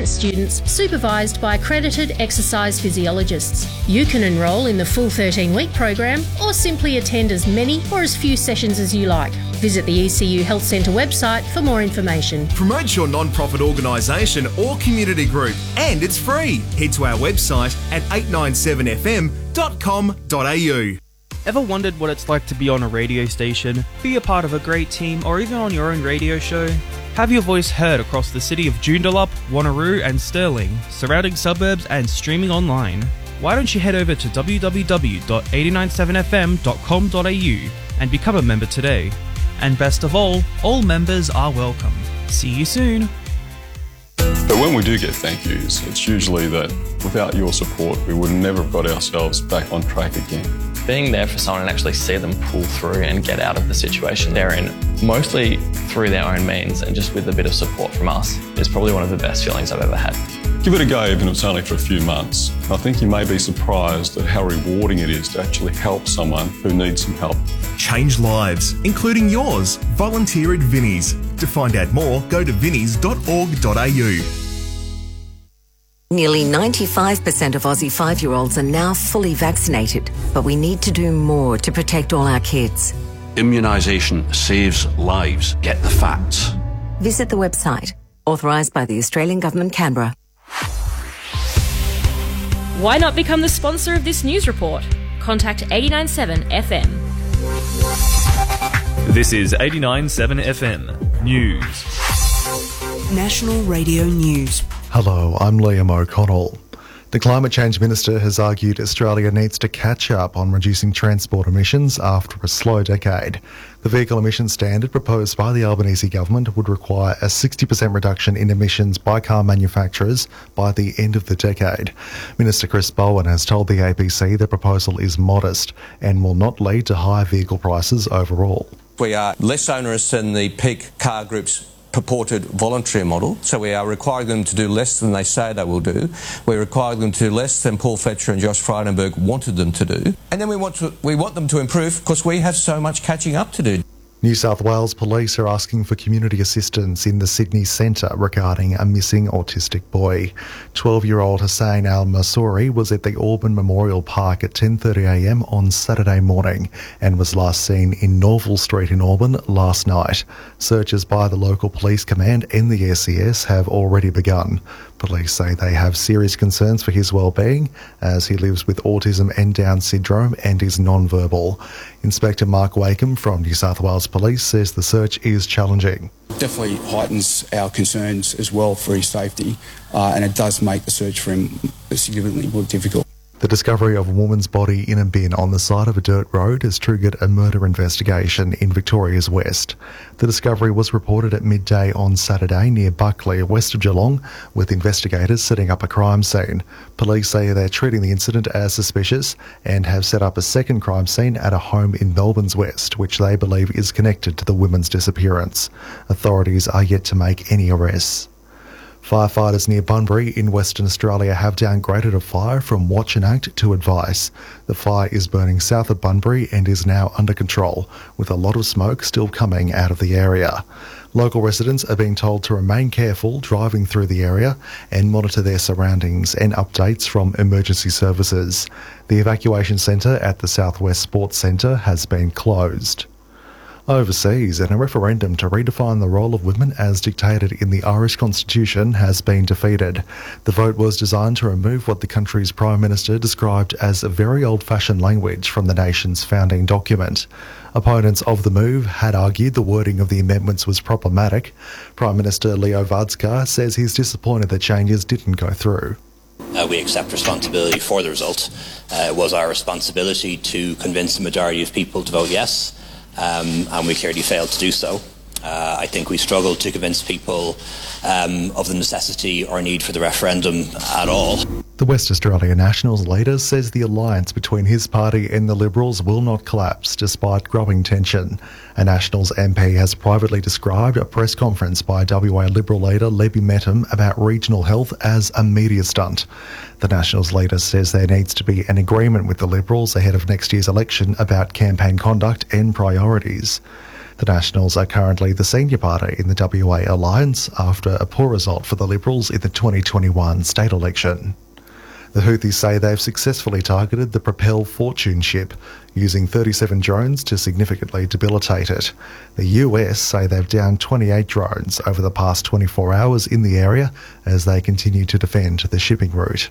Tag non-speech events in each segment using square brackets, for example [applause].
science students supervised by accredited exercise physiologists. You can enrol in the full 13 week program or simply attend as many or as few sessions as you like. Visit the ECU Health Centre website for more information. Promote your non-profit organisation or community group and it's free. Head to our website at 897fm.com.au. Ever wondered what it's like to be on a radio station, be a part of a great team, or even on your own radio show? Have your voice heard across the city of Joondalup, Wanneroo, and Stirling, surrounding suburbs, and streaming online? Why don't you head over to www.897fm.com.au and become a member today? And best of all, all members are welcome. See you soon. But when we do get thank yous, it's usually that without your support, we would never have got ourselves back on track again. Being there for someone and actually see them pull through and get out of the situation they're in, mostly through their own means and just with a bit of support from us, is probably one of the best feelings I've ever had. Give it a go, even if it's only for a few months. I think you may be surprised at how rewarding it is to actually help someone who needs some help. Change lives, including yours. Volunteer at Vinnie's. To find out more, go to vinnies.org.au. Nearly 95% of Aussie five year olds are now fully vaccinated, but we need to do more to protect all our kids. Immunisation saves lives. Get the facts. Visit the website, authorised by the Australian Government, Canberra. Why not become the sponsor of this news report? Contact 897 FM. This is 89.7 FM News. National Radio News. Hello, I'm Liam O'Connell. The Climate Change Minister has argued Australia needs to catch up on reducing transport emissions after a slow decade. The vehicle emissions standard proposed by the Albanese government would require a 60% reduction in emissions by car manufacturers by the end of the decade. Minister Chris Bowen has told the ABC the proposal is modest and will not lead to higher vehicle prices overall. We are less onerous than the peak car groups purported voluntary model. So we are requiring them to do less than they say they will do. We require them to do less than Paul Fletcher and Josh Frydenberg wanted them to do. And then we want, to, we want them to improve because we have so much catching up to do. New South Wales police are asking for community assistance in the Sydney Centre regarding a missing autistic boy. 12-year-old Hussein Al Mansouri was at the Auburn Memorial Park at 10.30am on Saturday morning and was last seen in Norval Street in Auburn last night. Searches by the local police command and the SES have already begun. Police say they have serious concerns for his well-being as he lives with autism and Down syndrome and is non-verbal. Inspector Mark Wakeham from New South Wales Police says the search is challenging. Definitely heightens our concerns as well for his safety, uh, and it does make the search for him significantly more difficult. The discovery of a woman's body in a bin on the side of a dirt road has triggered a murder investigation in Victoria's West. The discovery was reported at midday on Saturday near Buckley, west of Geelong, with investigators setting up a crime scene. Police say they're treating the incident as suspicious and have set up a second crime scene at a home in Melbourne's West, which they believe is connected to the woman's disappearance. Authorities are yet to make any arrests. Firefighters near Bunbury in Western Australia have downgraded a fire from watch and act to advice. The fire is burning south of Bunbury and is now under control, with a lot of smoke still coming out of the area. Local residents are being told to remain careful driving through the area and monitor their surroundings and updates from emergency services. The evacuation centre at the Southwest Sports Centre has been closed overseas, and a referendum to redefine the role of women as dictated in the Irish Constitution has been defeated. The vote was designed to remove what the country's Prime Minister described as a very old fashioned language from the nation's founding document. Opponents of the move had argued the wording of the amendments was problematic. Prime Minister Leo Varadkar says he's disappointed the changes didn't go through. Uh, we accept responsibility for the result. Uh, it was our responsibility to convince the majority of people to vote yes um, and we clearly failed to do so. Uh, I think we struggled to convince people um, of the necessity or need for the referendum at all. The West Australia Nationals leader says the alliance between his party and the Liberals will not collapse despite growing tension. A Nationals MP has privately described a press conference by WA Liberal leader Libby Mettam about regional health as a media stunt. The Nationals leader says there needs to be an agreement with the Liberals ahead of next year's election about campaign conduct and priorities. The Nationals are currently the senior party in the WA alliance after a poor result for the Liberals in the 2021 state election. The Houthis say they've successfully targeted the Propel Fortune ship, using 37 drones to significantly debilitate it. The US say they've downed 28 drones over the past 24 hours in the area as they continue to defend the shipping route.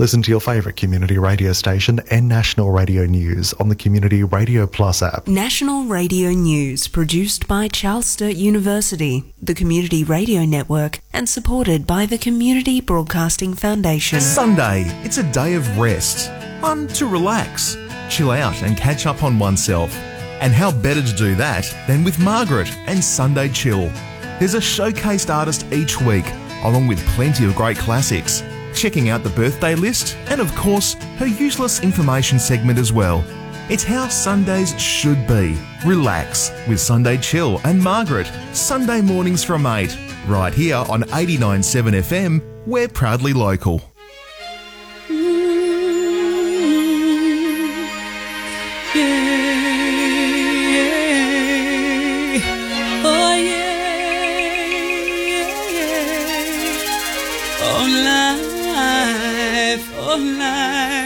Listen to your favourite community radio station and national radio news on the Community Radio Plus app. National Radio News, produced by Charles Sturt University, the Community Radio Network, and supported by the Community Broadcasting Foundation. Sunday, it's a day of rest. One to relax, chill out, and catch up on oneself. And how better to do that than with Margaret and Sunday Chill? There's a showcased artist each week, along with plenty of great classics checking out the birthday list, and of course, her useless information segment as well. It's how Sundays should be. Relax with Sunday Chill and Margaret, Sunday mornings from 8, right here on 89.7 FM. We're proudly local. Life,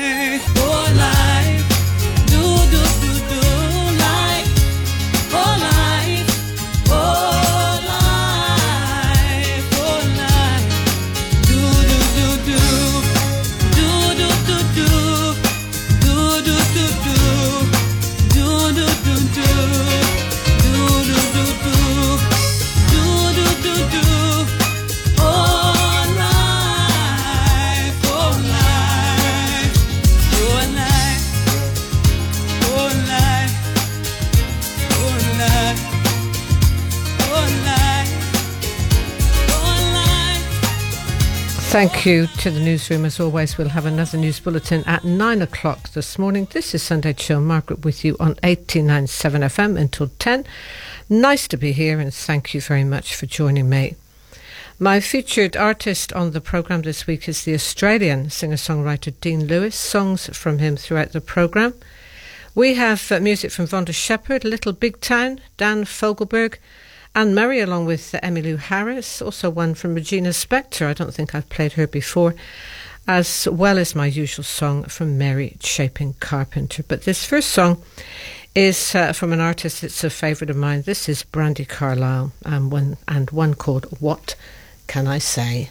Thank you to the newsroom. As always, we'll have another news bulletin at nine o'clock this morning. This is Sunday Chill. Margaret with you on 89.7 FM until 10. Nice to be here and thank you very much for joining me. My featured artist on the programme this week is the Australian singer songwriter Dean Lewis. Songs from him throughout the programme. We have uh, music from Vonda Shepard, Little Big Town, Dan Fogelberg, Anne Murray, along with Emmylou Harris. Also one from Regina Spektor. I don't think I've played her before. As well as my usual song from Mary Chapin Carpenter. But this first song is uh, from an artist that's a favourite of mine. This is Brandi Carlile, and one, and one called What Can I Say?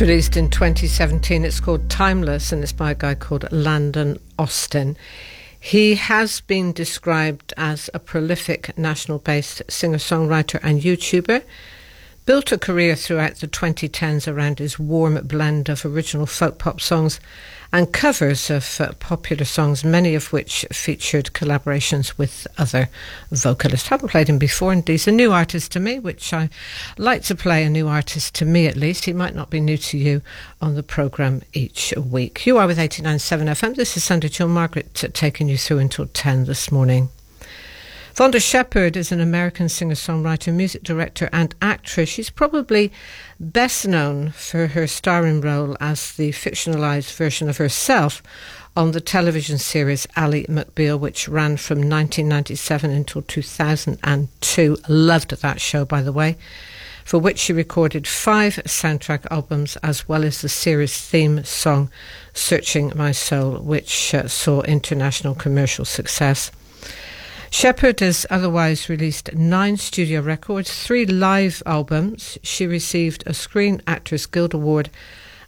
Released in 2017. It's called Timeless and it's by a guy called Landon Austin. He has been described as a prolific Nashville based singer songwriter and YouTuber. Built a career throughout the 2010s around his warm blend of original folk pop songs and covers of uh, popular songs, many of which featured collaborations with other vocalists. haven't played him before, and he's a new artist to me, which I like to play a new artist to me at least. He might not be new to you on the programme each week. You are with 89.7 FM. This is Sunday Chill Margaret uh, taking you through until 10 this morning. Vonda Shepard is an American singer songwriter, music director, and actress. She's probably best known for her starring role as the fictionalized version of herself on the television series Ally McBeal, which ran from 1997 until 2002. Loved that show, by the way. For which she recorded five soundtrack albums as well as the series theme song Searching My Soul, which uh, saw international commercial success. Shepard has otherwise released nine studio records, three live albums. She received a Screen Actors Guild Award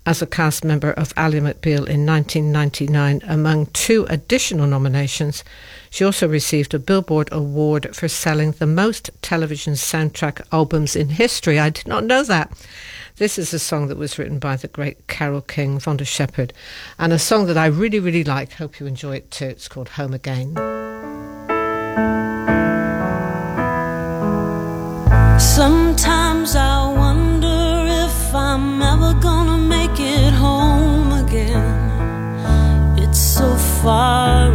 as a cast member of Ally McBeal in 1999. Among two additional nominations, she also received a Billboard Award for selling the most television soundtrack albums in history. I did not know that. This is a song that was written by the great Carole King, Vonda Shepard, and a song that I really, really like. Hope you enjoy it too. It's called Home Again. Sometimes I wonder if I'm ever gonna make it home again. It's so far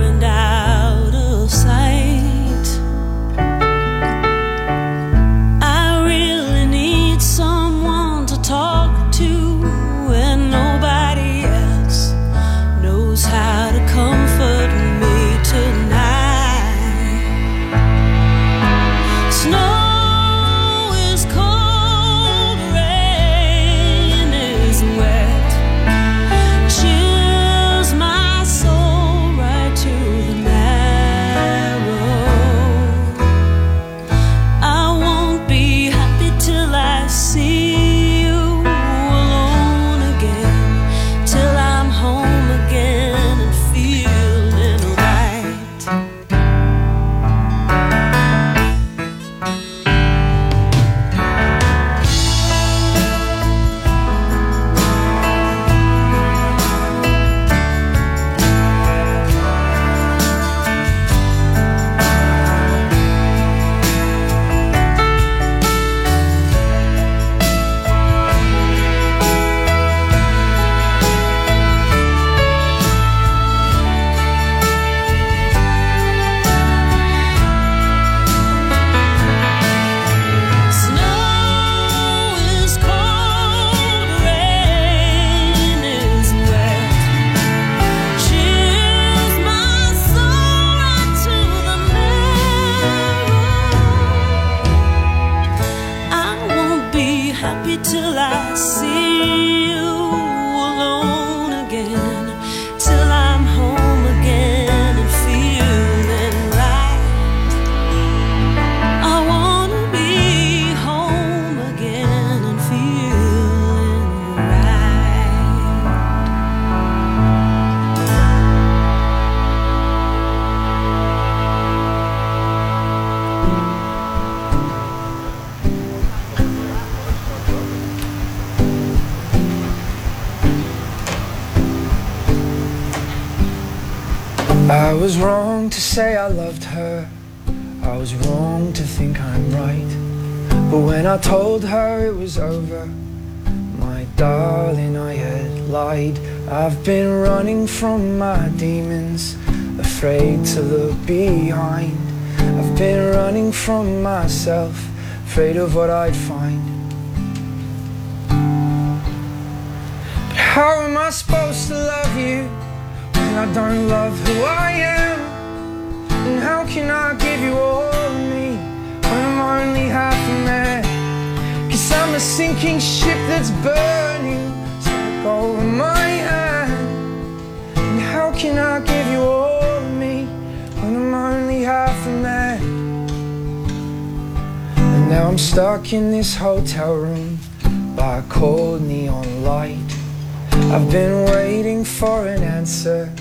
I told her it was over, my darling, I had lied. I've been running from my demons, afraid to look behind. I've been running from myself, afraid of what I'd find. But how am I supposed to love you when I don't love who I am? And how can I give you all of me when I'm only half a I'm a sinking ship that's burning, of my hand. And how can I give you all of me when I'm only half a man? And now I'm stuck in this hotel room by a cold neon light. I've been waiting for an answer,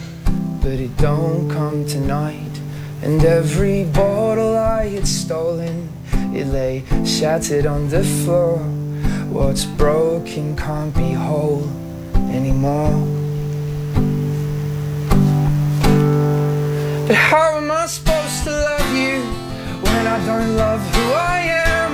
but it don't come tonight. And every bottle I had stolen, it lay shattered on the floor. What's broken can't be whole anymore. But how am I supposed to love you when I don't love who I am?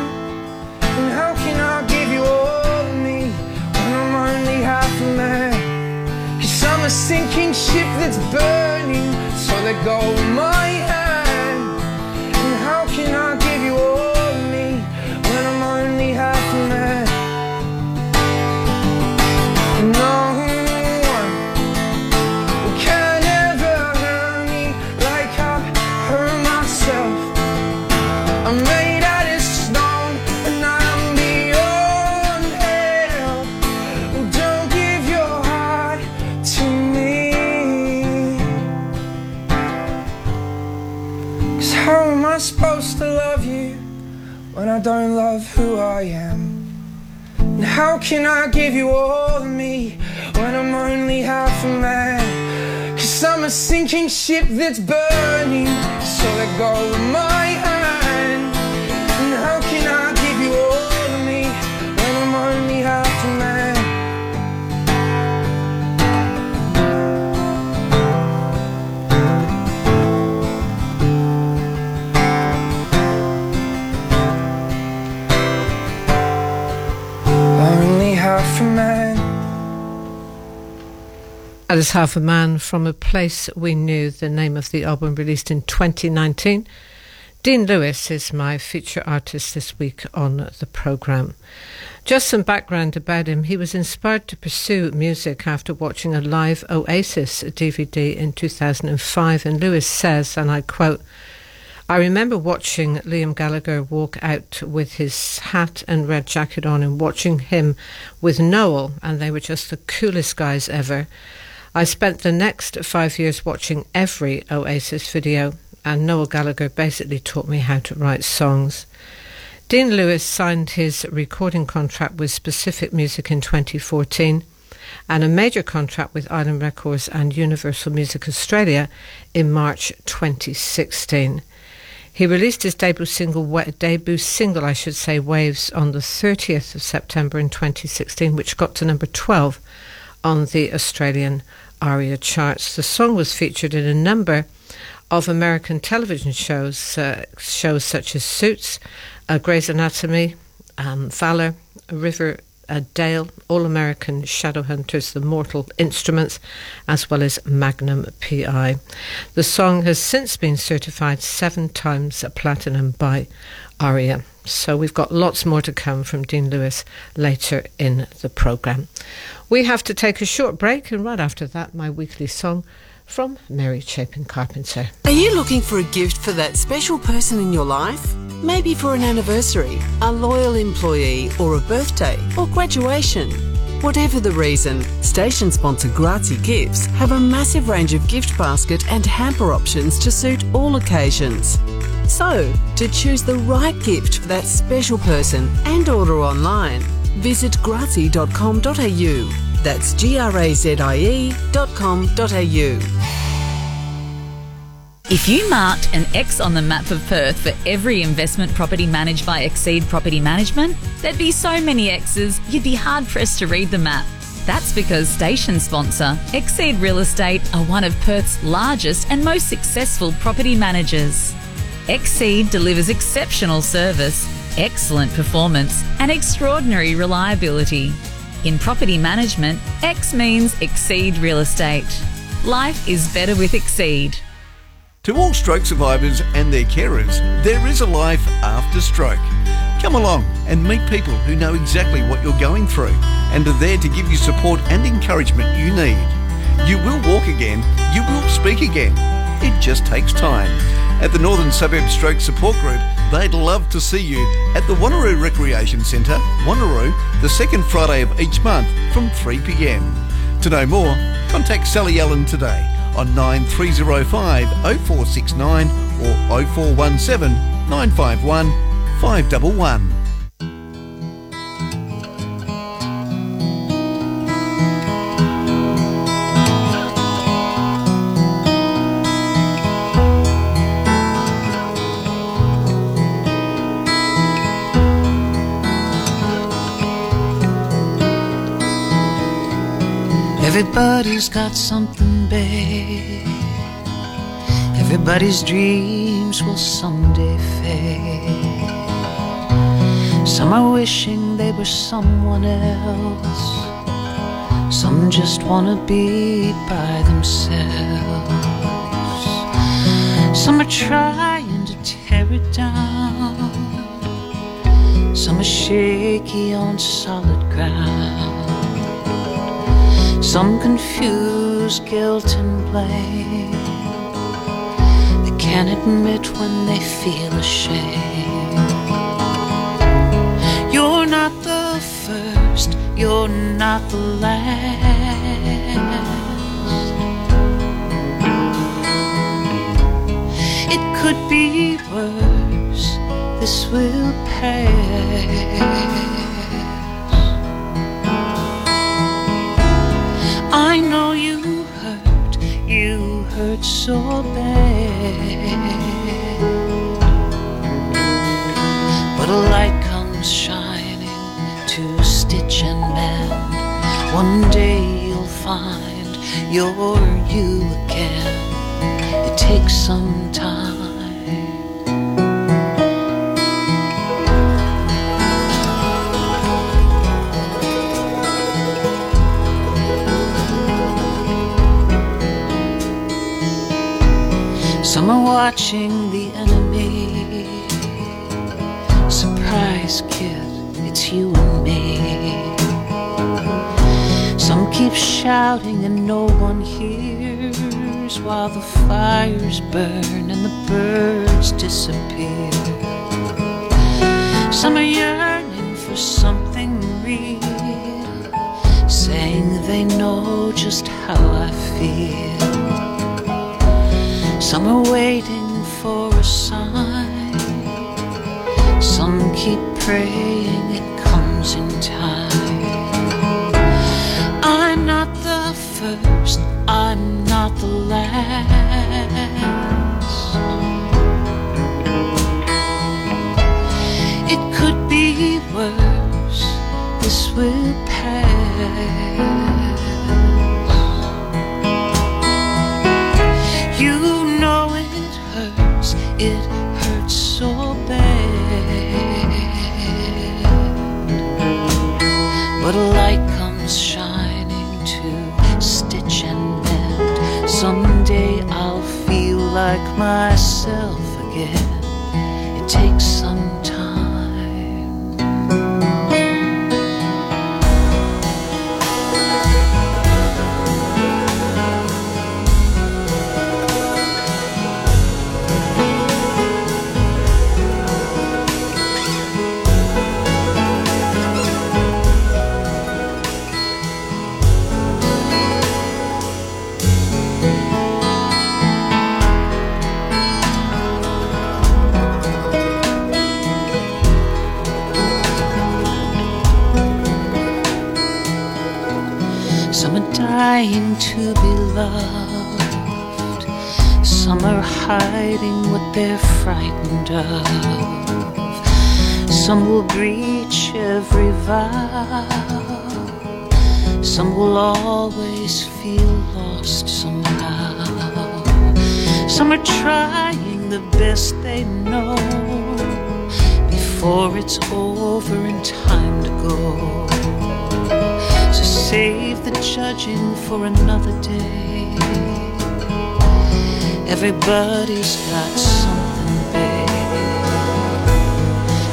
And how can I give you all of me when I'm only half a man? Cause I'm a sinking ship that's burning, so let go how can I give you all of me when I'm only half a man? Cause I'm a sinking ship that's burning, so let go of my half a man. That is Half a Man from a Place We Knew, the name of the album released in 2019. Dean Lewis is my feature artist this week on the programme. Just some background about him. He was inspired to pursue music after watching a live Oasis DVD in 2005, and Lewis says, and I quote, I remember watching Liam Gallagher walk out with his hat and red jacket on and watching him with Noel, and they were just the coolest guys ever. I spent the next five years watching every Oasis video, and Noel Gallagher basically taught me how to write songs. Dean Lewis signed his recording contract with Specific Music in 2014 and a major contract with Island Records and Universal Music Australia in March 2016. He released his debut single, debut single, I should say, Waves, on the 30th of September in 2016, which got to number 12 on the Australian ARIA charts. The song was featured in a number of American television shows, uh, shows such as Suits, uh, Grey's Anatomy, um, Valor, River uh, Dale, All American Shadowhunters, The Mortal Instruments, as well as Magnum PI. The song has since been certified seven times platinum by ARIA. So we've got lots more to come from Dean Lewis later in the programme. We have to take a short break, and right after that, my weekly song from Mary Chapin Carpenter. Are you looking for a gift for that special person in your life? Maybe for an anniversary, a loyal employee, or a birthday, or graduation. Whatever the reason, station sponsor Grazie Gifts have a massive range of gift basket and hamper options to suit all occasions. So, to choose the right gift for that special person and order online, visit grazie.com.au. That's G R A Z I E.com.au. If you marked an X on the map of Perth for every investment property managed by Exceed Property Management, there'd be so many X's you'd be hard pressed to read the map. That's because station sponsor Exceed Real Estate are one of Perth's largest and most successful property managers. Exceed delivers exceptional service, excellent performance, and extraordinary reliability. In property management, X means Exceed Real Estate. Life is better with Exceed. To all stroke survivors and their carers, there is a life after stroke. Come along and meet people who know exactly what you're going through and are there to give you support and encouragement you need. You will walk again, you will speak again. It just takes time. At the Northern Suburb Stroke Support Group, they'd love to see you at the Wanneroo Recreation Centre, Wanneroo, the second Friday of each month from 3pm. To know more, contact Sally Allen today on 9305 0469 or 0417 951 511. Everybody's got something big. Everybody's dreams will someday fade. Some are wishing they were someone else. Some just wanna be by themselves. Some are trying to tear it down. Some are shaky on solid ground. Some confuse guilt and blame. They can't admit when they feel ashamed. You're not the first, you're not the last. It could be worse, this will pass. I know you hurt, you hurt so bad. But a light comes shining to stitch and mend. One day you'll find you're you again. It takes some time. Are watching the enemy. Surprise, kid, it's you and me. Some keep shouting and no one hears while the fires burn and the birds disappear. Some are yearning for something real, saying they know just how I feel. Some are waiting for a sign. Some keep praying it comes in time. I'm not the first, I'm not the last. It could be worse, this will pass. Myself they're frightened of. Some will breach every vow. Some will always feel lost somehow. Some are trying the best they know before it's over and time to go. So save the judging for another day. Everybody's got something, babe.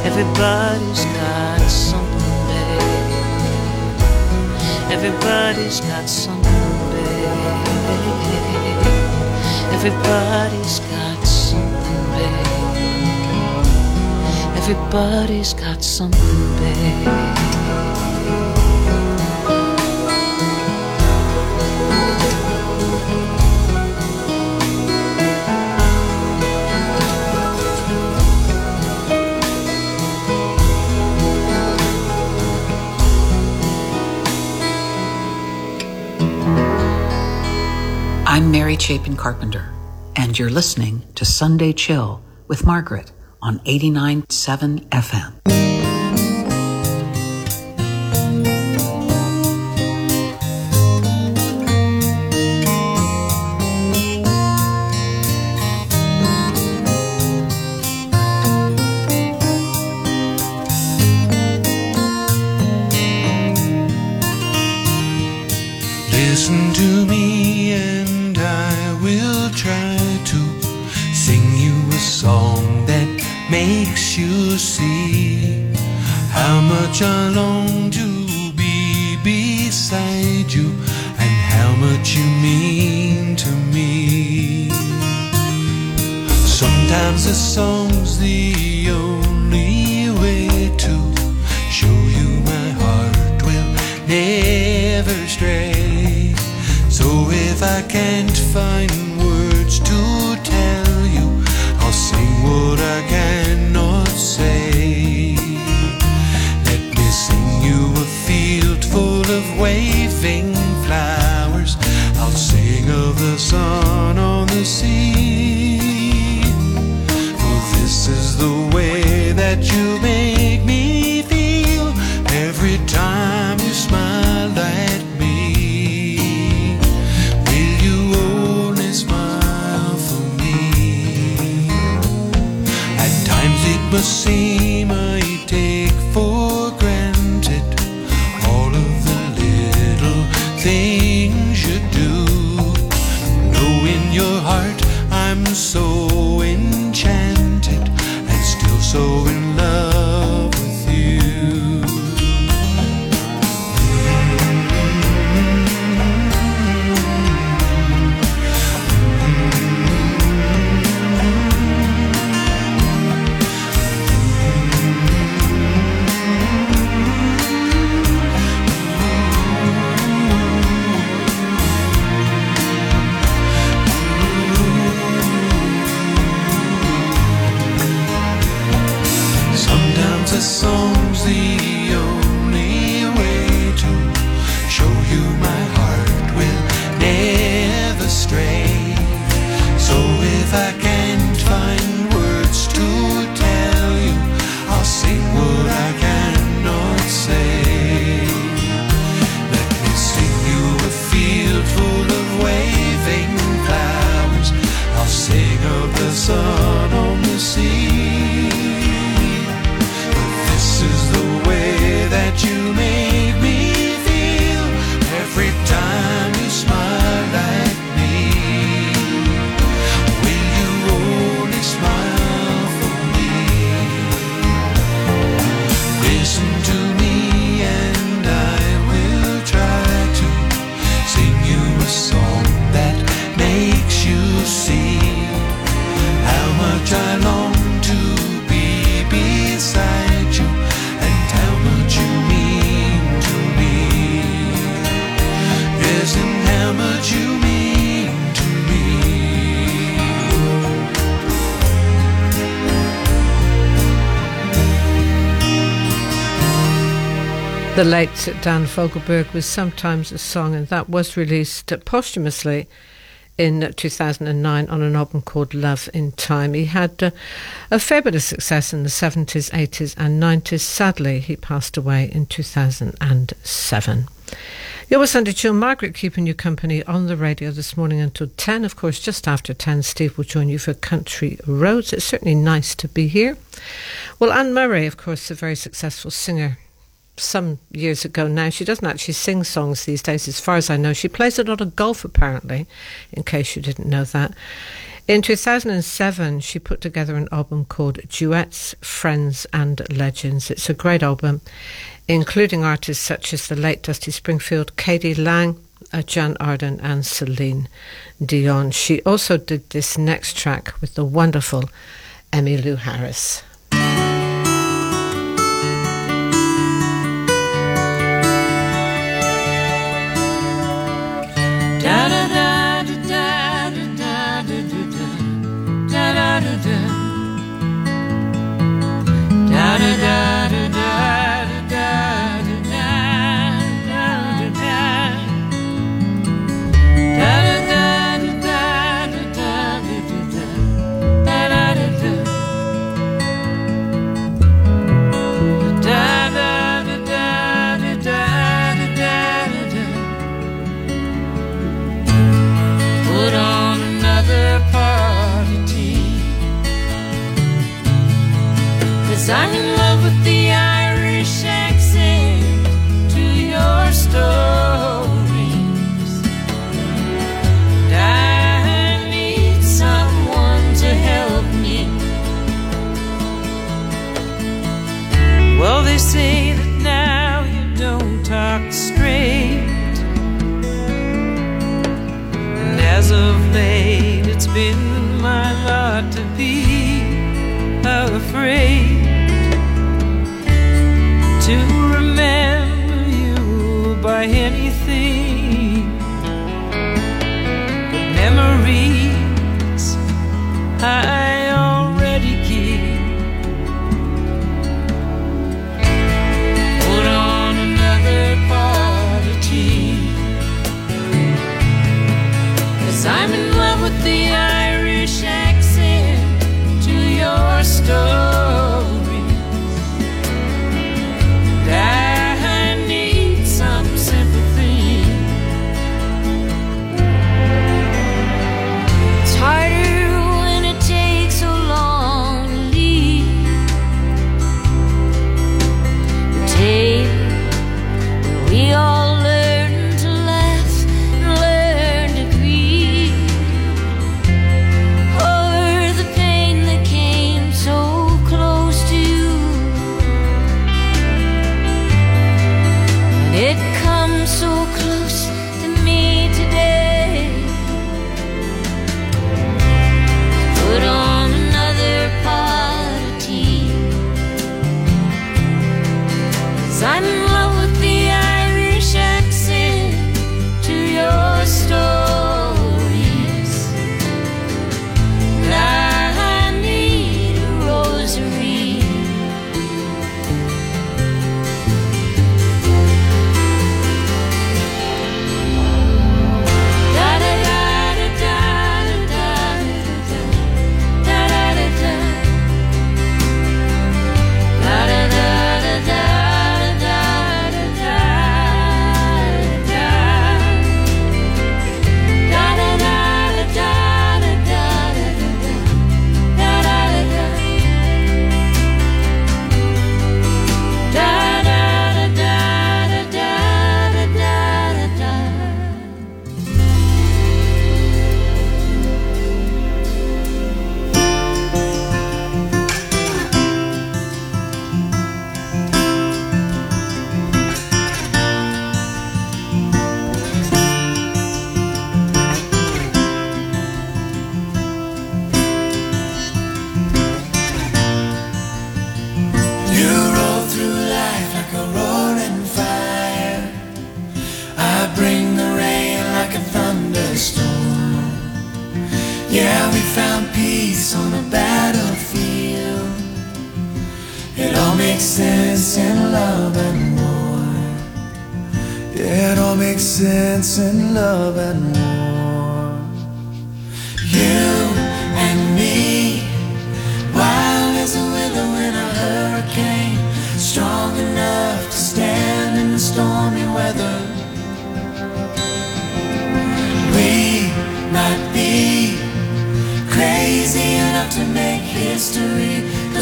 Everybody's got something, babe. Everybody's got something, babe. Everybody's got something, babe. Everybody's got something, babe. Chapin Carpenter, and you're listening to Sunday Chill with Margaret on 89.7 FM. Times it At Dan Fogelberg was sometimes a song, and that was released posthumously in 2009 on an album called Love in Time. He had uh, a fabulous success in the 70s, 80s, and 90s. Sadly, he passed away in 2007. You're with Sunday Chill, Margaret keeping you company on the radio this morning until 10. Of course, just after 10, Steve will join you for Country Roads. It's certainly nice to be here. Well, Anne Murray, of course, a very successful singer some years ago now. She doesn't actually sing songs these days, as far as I know. She plays a lot of golf, apparently, in case you didn't know that. In 2007, she put together an album called Duets, Friends and Legends. It's a great album, including artists such as the late Dusty Springfield, k.d. lang, uh, Jann Arden, and Celine Dion. She also did this next track with the wonderful Emmylou Harris. Yeah. Sunny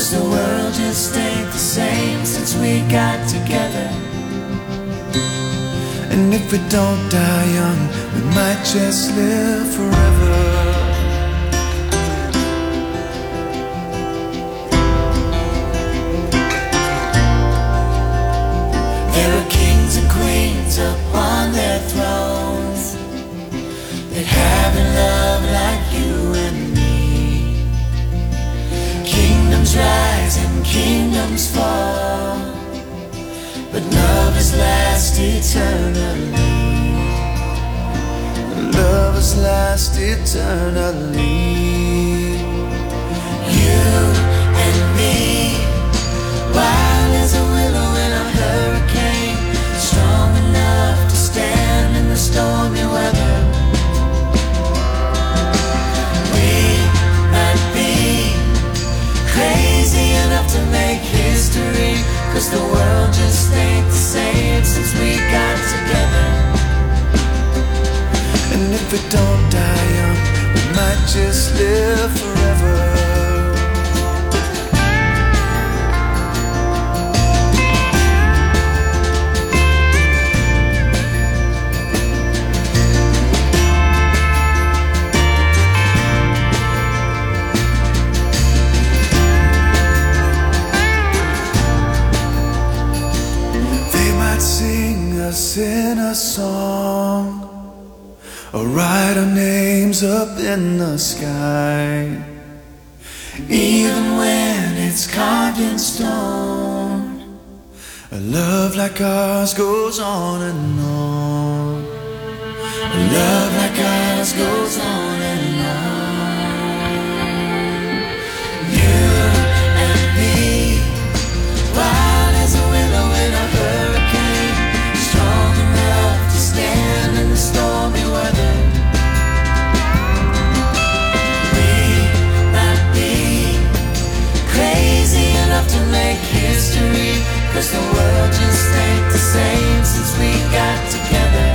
Does the world just ain't the same since we got together? And if we don't die young, we might just live forever. There are kings and queens upon their thrones that have a love like Rise and kingdoms fall, but love is last eternally. Love is last eternally. Cause the world just ain't the same since we got together. And if we don't die young, we might just live forever. Song or write our names up in the sky. Even when it's carved in stone, a love like ours goes on and on. A love like ours goes on on. History, cause the world just ain't the same since we got together.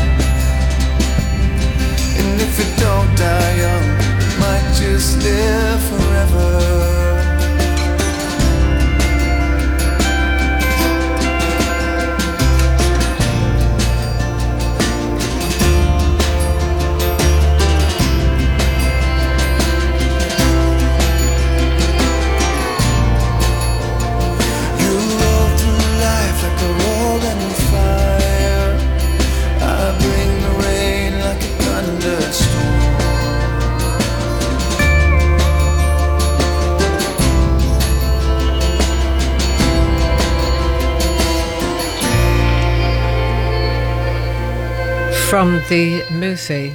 And if we don't die young, we might just live forever. From the movie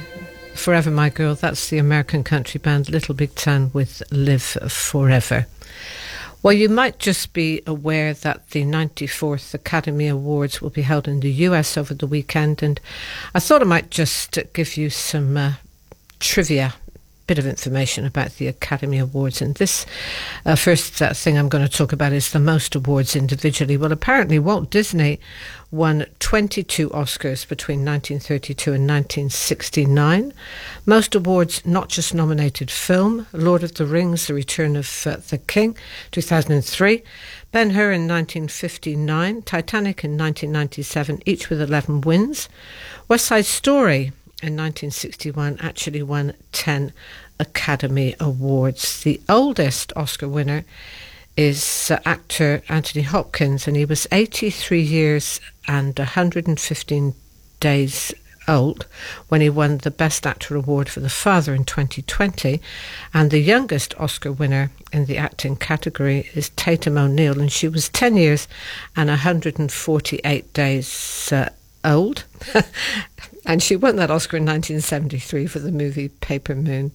Forever My Girl, that's the American country band Little Big Town with Live Forever. Well, you might just be aware that the 94th Academy Awards will be held in the US over the weekend, and I thought I might just give you some uh, trivia bit of information about the Academy Awards. And this uh, first uh, thing I'm going to talk about is the most awards individually. Well, apparently, Walt Disney won 22 Oscars between 1932 and 1969. Most awards not just nominated film Lord of the Rings, The Return of uh, the King, 2003. Ben Hur in 1959, Titanic in 1997, each with 11 wins. West Side Story in 1961 actually won 10 Academy Awards. The oldest Oscar winner is uh, actor Anthony Hopkins, and he was 83 years and 115 days old when he won the Best Actor award for The Father in 2020. And the youngest Oscar winner in the acting category is Tatum O'Neal, and she was 10 years and 148 days uh, old. [laughs] and she won that Oscar in 1973 for the movie Paper Moon.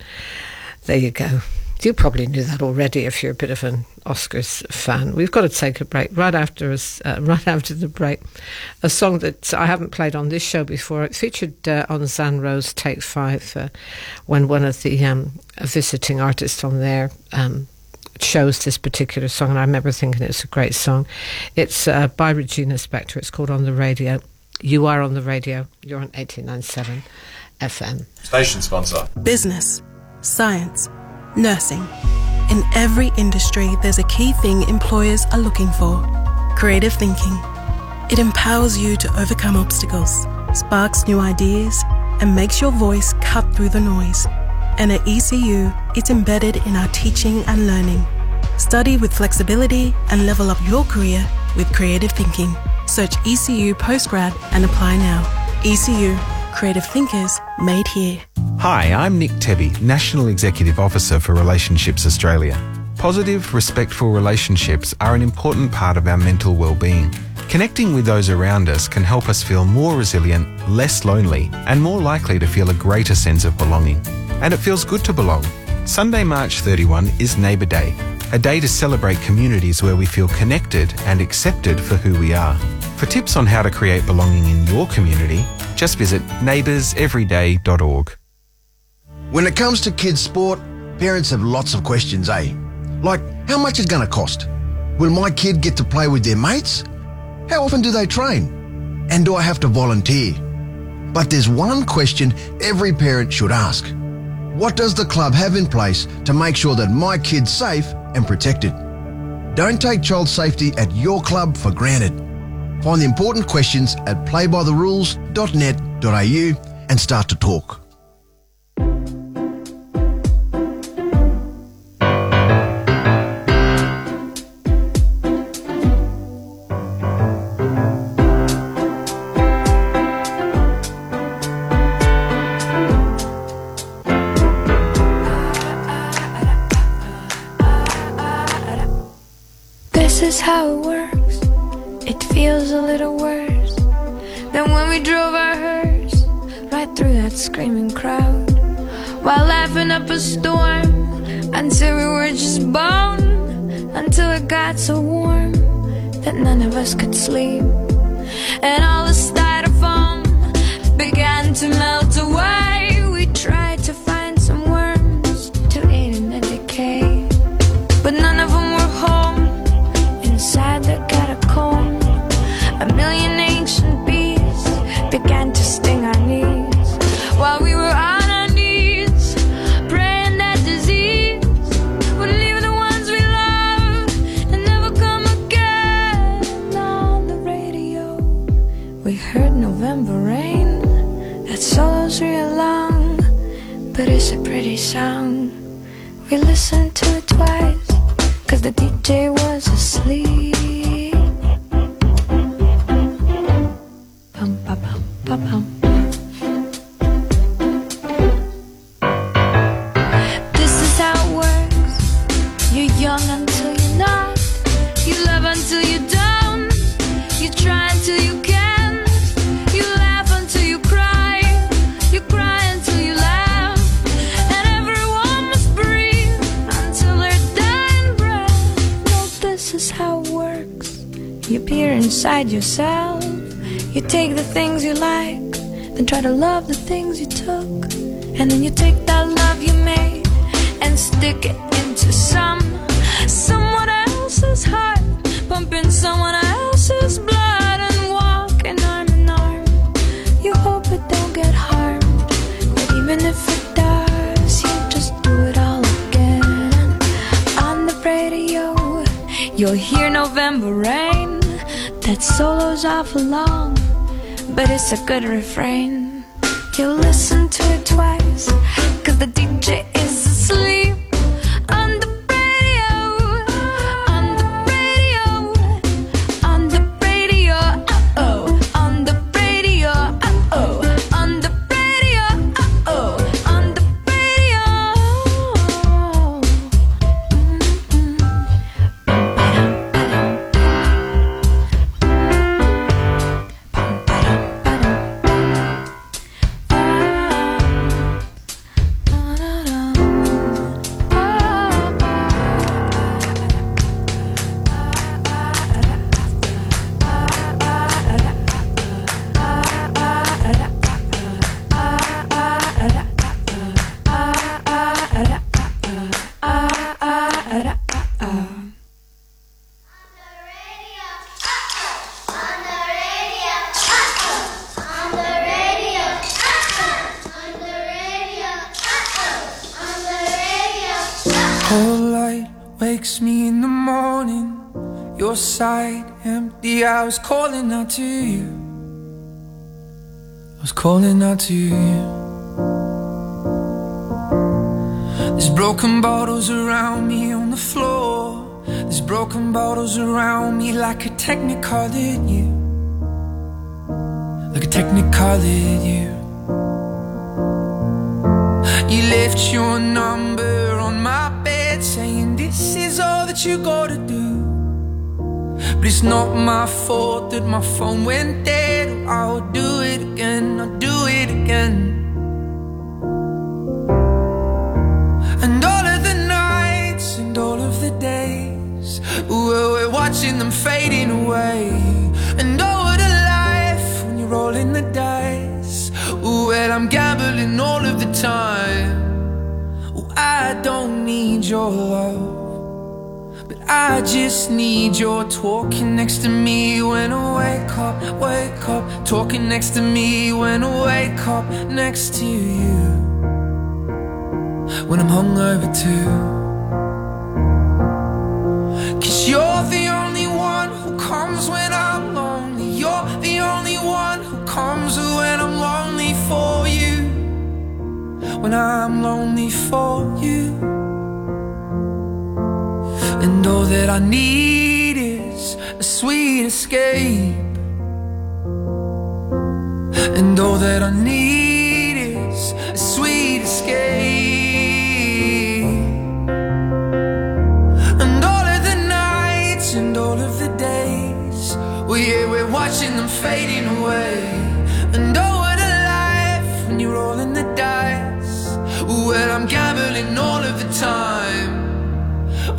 There you go. You probably knew that already if you're a bit of an Oscars fan. We've got to take a break right after us, uh, [laughs] right after the break. A song that I haven't played on this show before. It featured uh, on Zan Rowe's Take Five uh, when one of the um, visiting artists on there um, chose this particular song, and I remember thinking it's a great song. It's uh, by Regina Spektor. It's called On the Radio. You are on the radio. You're on 89.7 FM. Station sponsor. Business, science, nursing. In every industry, there's a key thing employers are looking for creative thinking. It empowers you to overcome obstacles, sparks new ideas, and makes your voice cut through the noise. And at ECU, it's embedded in our teaching and learning. Study with flexibility and level up your career with creative thinking. Search ECU Postgrad and apply now. ECU, creative thinkers made here. Hi, I'm Nick Tebbey, National Executive Officer for Relationships Australia. Positive, respectful relationships are an important part of our mental well-being. Connecting with those around us can help us feel more resilient, less lonely, and more likely to feel a greater sense of belonging. And it feels good to belong. Sunday, March 31 is Neighbour Day, a day to celebrate communities where we feel connected and accepted for who we are. For tips on how to create belonging in your community, just visit neighbourseveryday.org. When it comes to kids' sport, parents have lots of questions, eh? Like, how much is going to cost? Will my kid get to play with their mates? How often do they train? And do I have to volunteer? But there's one question every parent should ask. What does the club have in place to make sure that my kid's safe and protected? Don't take child safety at your club for granted. Find the important questions at playbytherules.net.au and start to talk. Feels a little worse than when we drove our hearse right through that screaming crowd while laughing up a storm until we were just bone until it got so warm that none of us could sleep and all the styrofoam began to melt away. A good refrain. Was calling out to you. There's broken bottles around me on the floor. There's broken bottles around me like a technicolored you. Like a technicolored you. You left your number on my bed saying this is all that you gotta do. But it's not my fault that my phone went dead. I'll do just need your talking next to me when I wake up, wake up. Talking next to me when I wake up next to you. When I'm hungover too. Cause you're the only one who comes when I'm lonely. You're the only one who comes when I'm lonely for you. When I'm lonely for you. And all that I need is a sweet escape. And all that I need is a sweet escape. And all of the nights and all of the days, well, yeah, we're watching them fading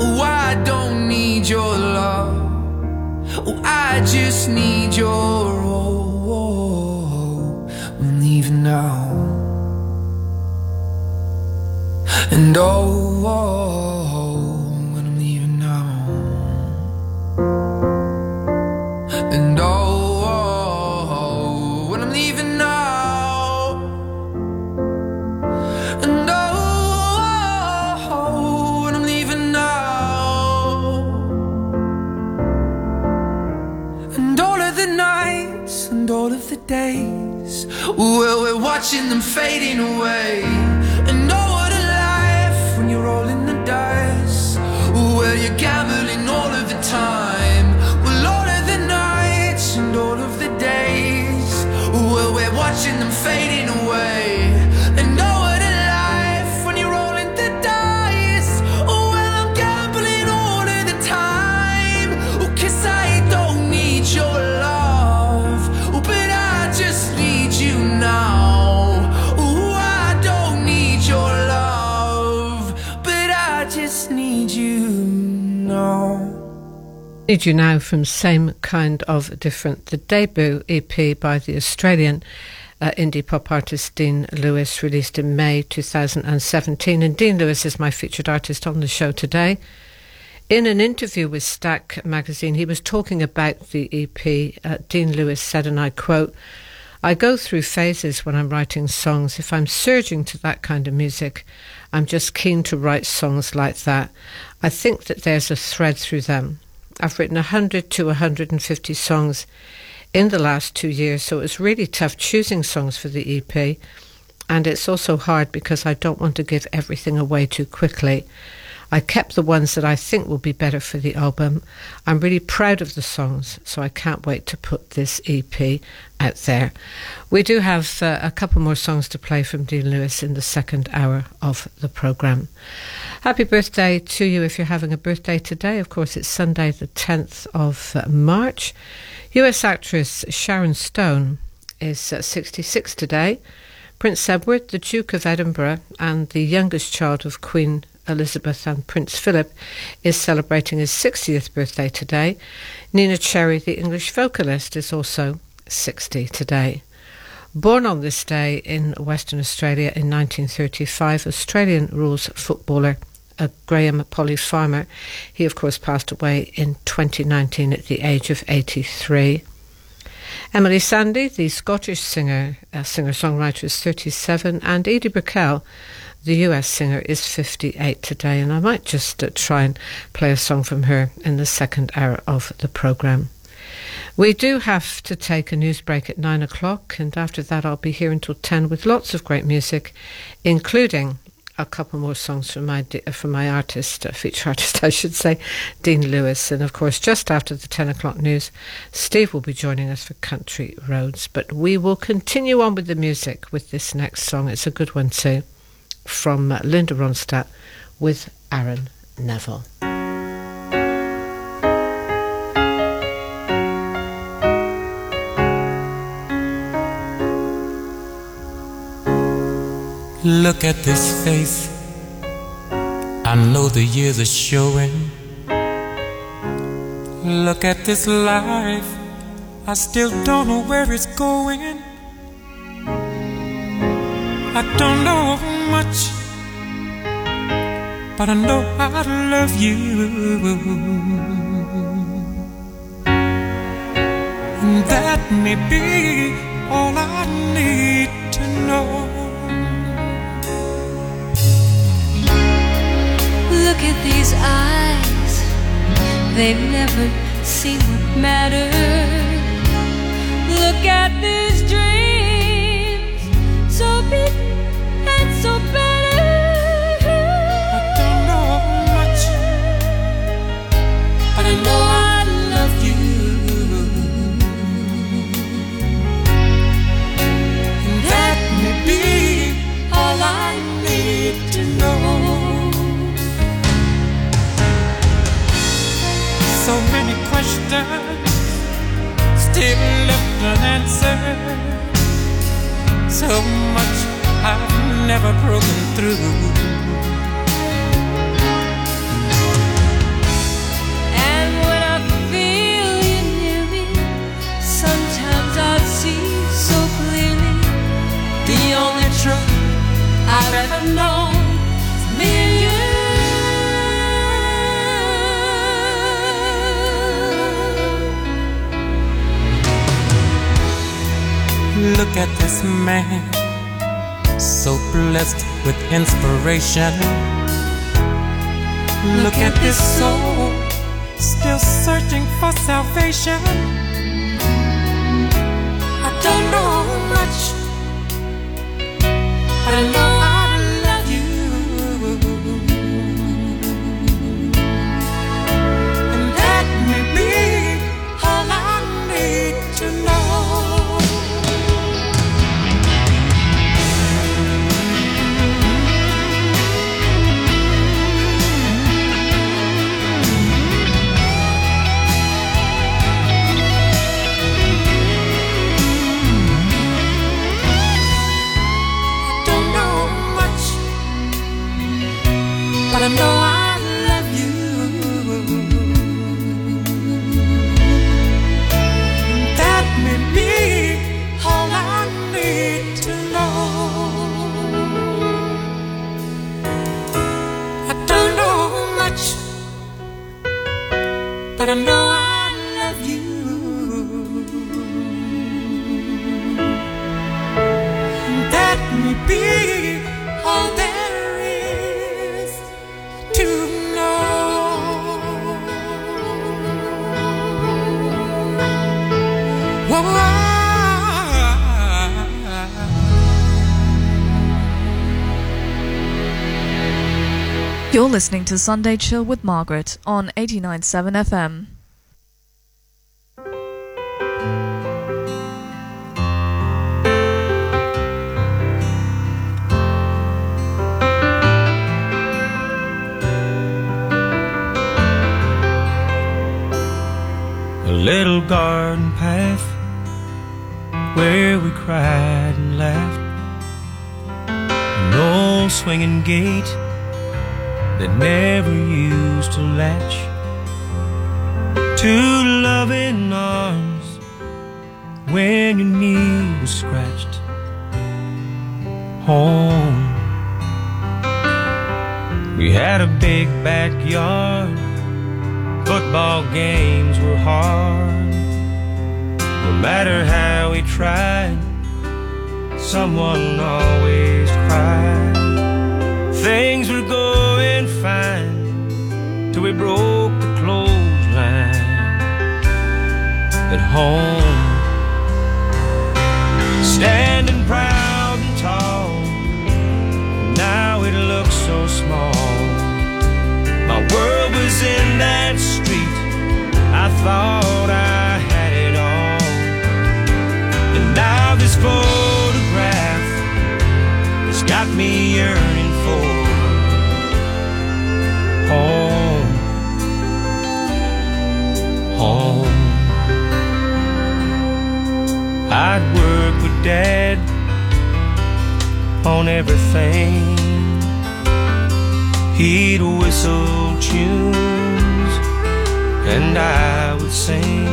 Oh, I don't need your love. Oh, I just need your oh, I'm leaving now. And oh, oh, days, well, we're watching them fading away. And oh, what a life when you're rolling the dice. Well, you're gambling all of the time. Well, all of the nights and all of the days, well, we're watching them fading away. Need You Now from Same Kind of Different, the debut EP by the Australian uh, indie pop artist Dean Lewis, released in May 2017. And Dean Lewis is my featured artist on the show today. In an interview with Stack magazine, he was talking about the EP. Uh, Dean Lewis said, and I quote, I go through phases when I'm writing songs. If I'm surging to that kind of music, I'm just keen to write songs like that. I think that there's a thread through them. I've written 100 to 150 songs in the last two years, so it's really tough choosing songs for the EP. And it's also hard because I don't want to give everything away too quickly. I kept the ones that I think will be better for the album. I'm really proud of the songs, so I can't wait to put this EP out there. We do have uh, a couple more songs to play from Dean Lewis in the second hour of the programme. Happy birthday to you if you're having a birthday today. Of course, it's Sunday, the 10th of uh, March. US actress Sharon Stone is uh, 66 today. Prince Edward, the Duke of Edinburgh, and the youngest child of Queen Elizabeth and Prince Philip, is celebrating his 60th birthday today. Neneh Cherry, the English vocalist, is also 60 today. Born on this day in Western Australia in 1935, Australian rules footballer uh, Graham Polly Farmer. He, of course, passed away in 2019 at the age of 83. Emeli Sandé, the Scottish singer, uh, singer-songwriter, is 37, and Edie Brickell, the US singer, is 58 today. And I might just uh, try and play a song from her in the second hour of the programme. We do have to take a news break at nine o'clock, and after that, I'll be here until ten with lots of great music, including a couple more songs from my from my artist, uh, feature [laughs] artist, I should say, Dean Lewis, and of course, just after the ten o'clock news, Steve will be joining us for Country Roads. But we will continue on with the music with this next song. It's a good one too, from Linda Ronstadt with Aaron Neville. Look at this face. I know the years are showing. Look at this life. I still don't know where it's going. I don't know much, but I know I love you. And that may be all I need to know. Look at these eyes, they've never seen what matters. Look at these dreams, so big So many questions still left unanswered. So much I've never broken through. I've ever known me and you. Look at this man, so blessed with inspiration. Look at this soul, still searching for salvation. I don't know much, but I know You're listening to Sunday Chill with Margaret on 89.7 FM. A little garden path where we cried and laughed. An old swinging gate never used to latch. Two loving arms when your knee was scratched. Home. We had a big backyard. Football games were hard. No matter how we tried, someone always we broke the clothesline. at home. Standing proud and tall, now it looks so small. My world was in that street, I thought I had it all. And now this photograph has got me yearning Home. I'd work with Dad on everything. He'd whistle tunes and I would sing.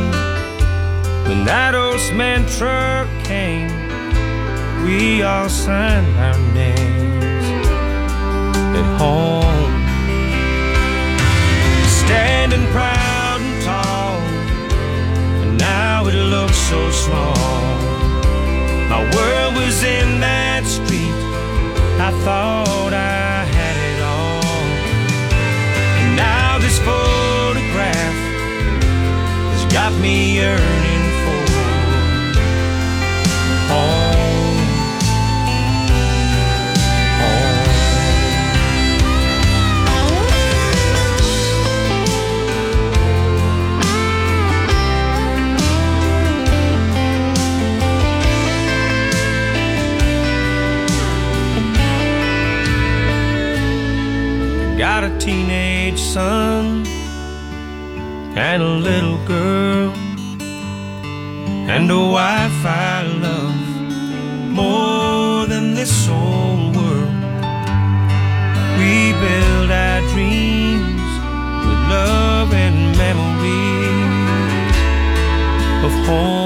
When that old man truck came, we all signed our names at home. Standing proud looks so small. My world was in that street, I thought I had it all. And now this photograph has got me yearning Got a teenage son and a little girl and a wife I love more than this whole world. We build our dreams with love and memories of home.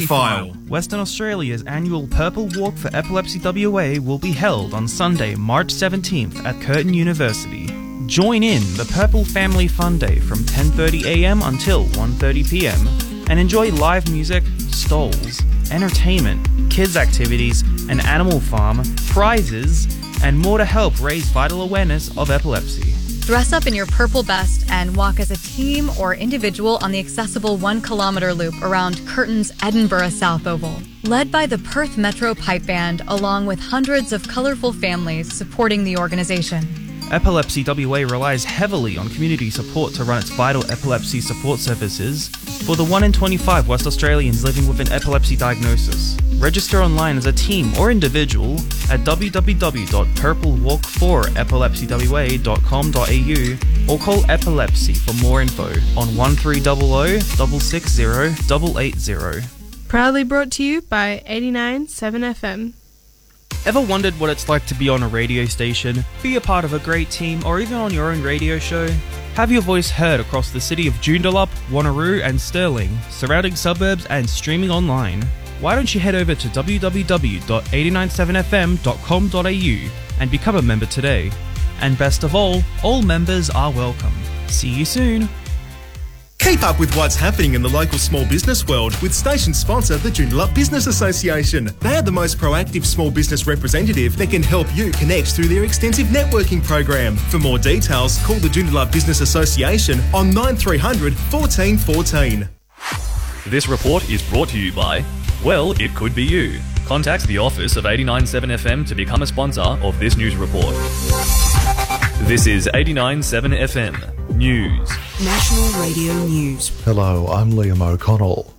File. Western Australia's annual Purple Walk for Epilepsy WA will be held on Sunday, March 17th at Curtin University. Join in the Purple Family Fun Day from 10:30am until 1:30pm and enjoy live music, stalls, entertainment, kids activities, an animal farm, prizes, and more to help raise vital awareness of epilepsy. Dress up in your purple best and walk as a team or individual on the accessible one kilometre loop around Curtin's Edinburgh South Oval. Led by the Perth Metro Pipe Band, along with hundreds of colourful families supporting the organisation. Epilepsy WA relies heavily on community support to run its vital epilepsy support services for the 1 in 25 West Australians living with an epilepsy diagnosis. Register online as a team or individual at www.purplewalk4epilepsywa.com.au or call Epilepsy for more info on 1300 660 880. Proudly brought to you by 89.7 FM. Ever wondered what it's like to be on a radio station, be a part of a great team, or even on your own radio show? Have your voice heard across the city of Joondalup, Wanneroo, and Stirling, surrounding suburbs, and streaming online? Why don't you head over to www.897fm.com.au and become a member today? And best of all, all members are welcome. See you soon. Keep up with what's happening in the local small business world with station sponsor the Joondalup Business Association. They are the most proactive small business representative that can help you connect through their extensive networking program. For more details, call the Joondalup Business Association on 9300 1414. This report is brought to you by Well, It Could Be You, Contact the office of 897 FM to become a sponsor of this news report. This is 897 FM News. National Radio News. Hello, I'm Liam O'Connell.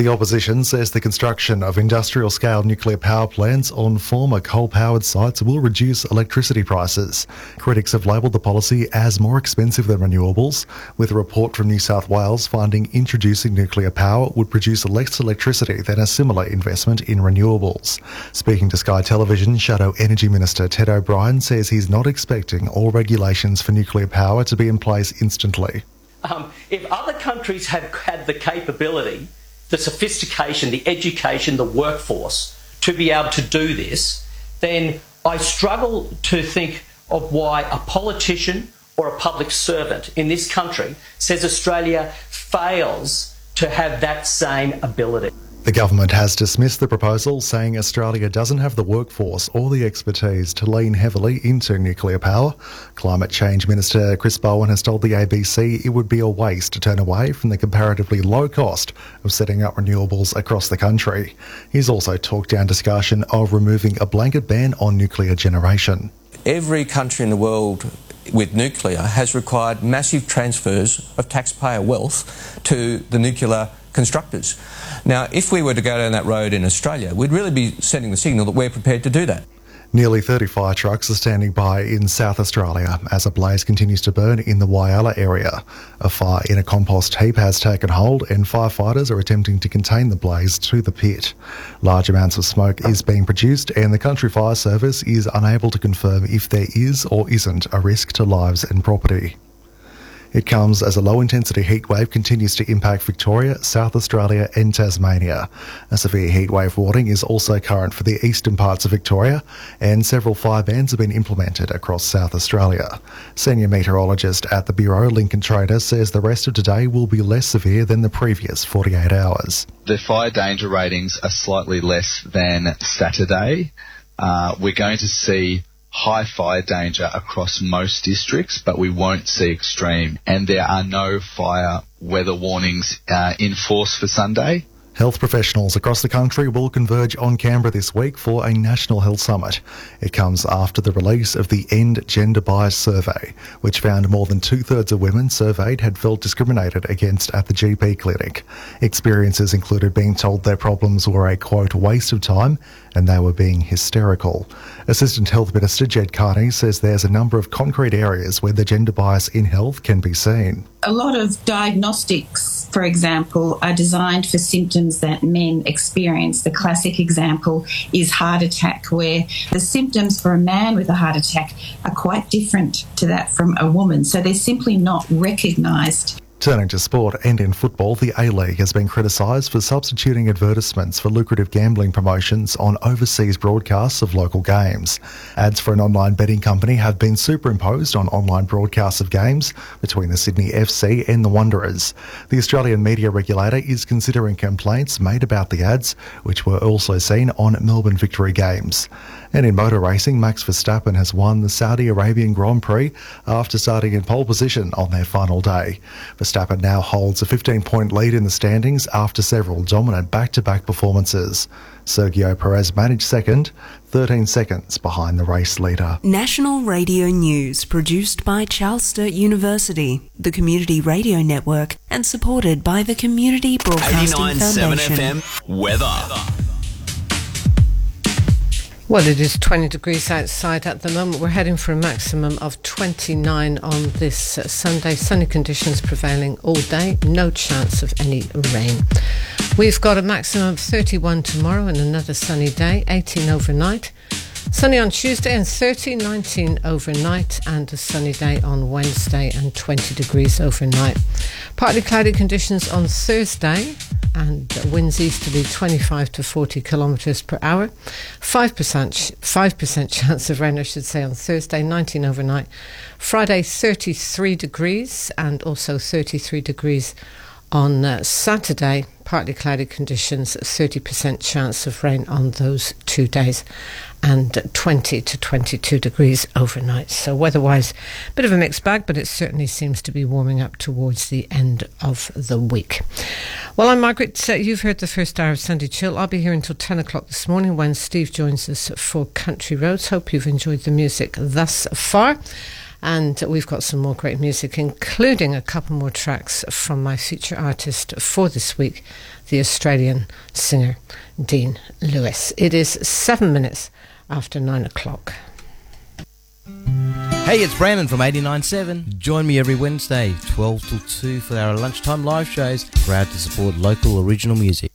The opposition says the construction of industrial scale nuclear power plants on former coal powered sites will reduce electricity prices. Critics have labelled the policy as more expensive than renewables, with a report from New South Wales finding introducing nuclear power would produce less electricity than a similar investment in renewables. Speaking to Sky Television, Shadow Energy Minister Ted O'Brien says he's not expecting all regulations for nuclear power to be in place instantly. Um, if other countries have had the capability, the sophistication, the education, the workforce to be able to do this, then I struggle to think of why a politician or a public servant in this country says Australia fails to have that same ability. The government has dismissed the proposal, saying Australia doesn't have the workforce or the expertise to lean heavily into nuclear power. Climate Change Minister Chris Bowen has told the ABC it would be a waste to turn away from the comparatively low cost of setting up renewables across the country. He's also talked down discussion of removing a blanket ban on nuclear generation. Every country in the world with nuclear has required massive transfers of taxpayer wealth to the nuclear constructors. Now, if we were to go down that road in Australia, we'd really be sending the signal that we're prepared to do that. Nearly 30 fire trucks are standing by in South Australia as a blaze continues to burn in the Whyalla area. A fire in a compost heap has taken hold and firefighters are attempting to contain the blaze to the pit. Large amounts of smoke is being produced and the Country Fire Service is unable to confirm if there is or isn't a risk to lives and property. It comes as a low intensity heatwave continues to impact Victoria, South Australia, and Tasmania. A severe heatwave warning is also current for the eastern parts of Victoria, and several fire bans have been implemented across South Australia. Senior meteorologist at the Bureau, Lincoln Trader, says the rest of today will be less severe than the previous 48 hours. The fire danger ratings are slightly less than Saturday. Uh, we're going to see high fire danger across most districts, but we won't see extreme. And there are no fire weather warnings uh, in force for Sunday. Health professionals across the country will converge on Canberra this week for a National Health Summit. It comes after the release of the End Gender Bias Survey, which found more than two thirds of women surveyed had felt discriminated against at the GP clinic. Experiences included being told their problems were a quote waste of time and they were being hysterical. Assistant Health Minister Ged Kearney says there's a number of concrete areas where the gender bias in health can be seen. A lot of diagnostics, for example, are designed for symptoms that men experience. The classic example is heart attack, where the symptoms for a man with a heart attack are quite different to that from a woman. So they're simply not recognised. Turning to sport and in football, the A League has been criticised for substituting advertisements for lucrative gambling promotions on overseas broadcasts of local games. Ads for an online betting company have been superimposed on online broadcasts of games between the Sydney FC and the Wanderers. The Australian media regulator is considering complaints made about the ads, which were also seen on Melbourne Victory games. And in motor racing, Max Verstappen has won the Saudi Arabian Grand Prix after starting in pole position on their final day. Verstappen now holds a 15 point lead in the standings after several dominant back to back performances. Sergio Perez managed second, 13 seconds behind the race leader. National Radio News, produced by Charles Sturt University, the Community Radio Network, and supported by the Community Broadcasting 89.7 Foundation. FM weather. Well, it is 20 degrees outside at the moment. We're heading for a maximum of 29 on this uh, Sunday. Sunny conditions prevailing all day. No chance of any rain. We've got a maximum of 31 tomorrow and another sunny day, 18 overnight. Sunny on Tuesday and 30, 19 overnight, and a sunny day on Wednesday and 20 degrees overnight. Partly cloudy conditions on Thursday and winds easterly 25 to 40 kilometres per hour. 5%, 5% [laughs] chance of rain, I should say, on Thursday, 19 overnight. Friday, 33 degrees and also 33 degrees on uh, Saturday partly cloudy conditions, 30% chance of rain on those two days, and 20 to 22 degrees overnight. So, weather wise, a bit of a mixed bag, but it certainly seems to be warming up towards the end of the week. Well, I'm Margaret. Uh, you've heard the first hour of Sunday Chill. I'll be here until 10 o'clock this morning when Steve joins us for Country Roads. Hope you've enjoyed the music thus far. And we've got some more great music, including a couple more tracks from my feature artist for this week, the Australian singer Dean Lewis. It is seven minutes after nine o'clock. Hey, it's Brandon from 89.7. Join me every Wednesday, 12 till 2, for our lunchtime live shows. Proud to support local original music.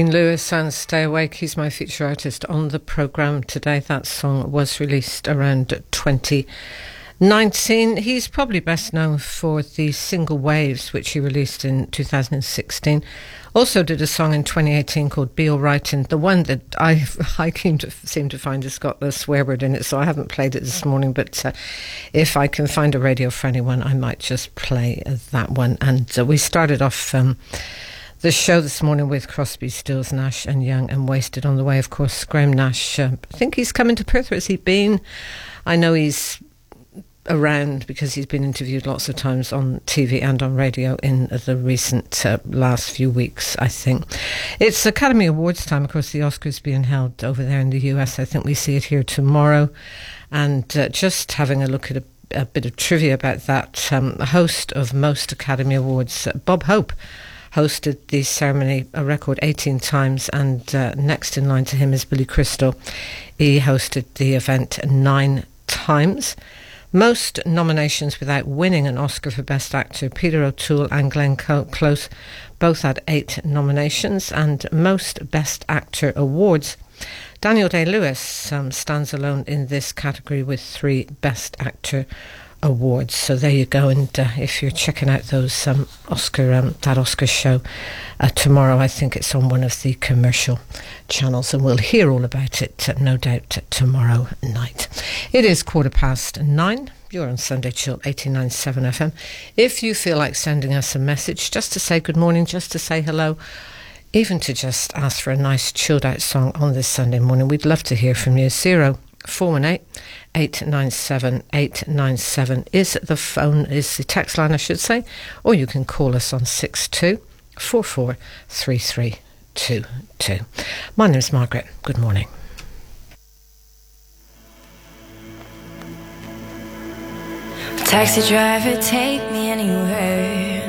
Dean Lewis and Stay Awake. He's my feature artist on the programme today. That song was released around 2019. He's probably best known for the single Waves, which he released in 2016. Also did a song in 2018 called Be Alright, and the one that I [laughs] I came to seem to find has got the swear word in it, so I haven't played it this morning. But uh, if I can find a radio friendly one, I might just play uh, that one. And uh, we started off. Um, the show this morning with Crosby, Stills, Nash and Young and Wasted on the way. Of course, Graham Nash. Uh, I think he's coming to Perth. Where has he been? I know he's around because he's been interviewed lots of times on TV and on radio in the recent uh, last few weeks, I think. It's Academy Awards time. Of course, the Oscars being held over there in the US. I think we see it here tomorrow. And uh, just having a look at a, a bit of trivia about that, um, host of most Academy Awards, uh, Bob Hope, hosted the ceremony a record 18 times, and uh, next in line to him is Billy Crystal. He hosted the event nine times. Most nominations without winning an Oscar for Best Actor, Peter O'Toole and Glenn Close both had eight nominations, and most Best Actor awards. Daniel Day Lewis um, stands alone in this category with three Best Actor awards. So there you go. And uh, if you're checking out those um, Oscar um, that Oscar show uh, tomorrow, I think it's on one of the commercial channels, and we'll hear all about it, uh, no doubt, tomorrow night. It is quarter past nine. You're on Sunday Chill 89.7 FM. If you feel like sending us a message just to say good morning, just to say hello, even to just ask for a nice chilled out song on this Sunday morning, we'd love to hear from you. Zero four one eight 897 897 is the phone, is the text line, I should say, or you can call us on 62 44 3322. My name is Margaret. Good morning. Taxi driver, take me anywhere.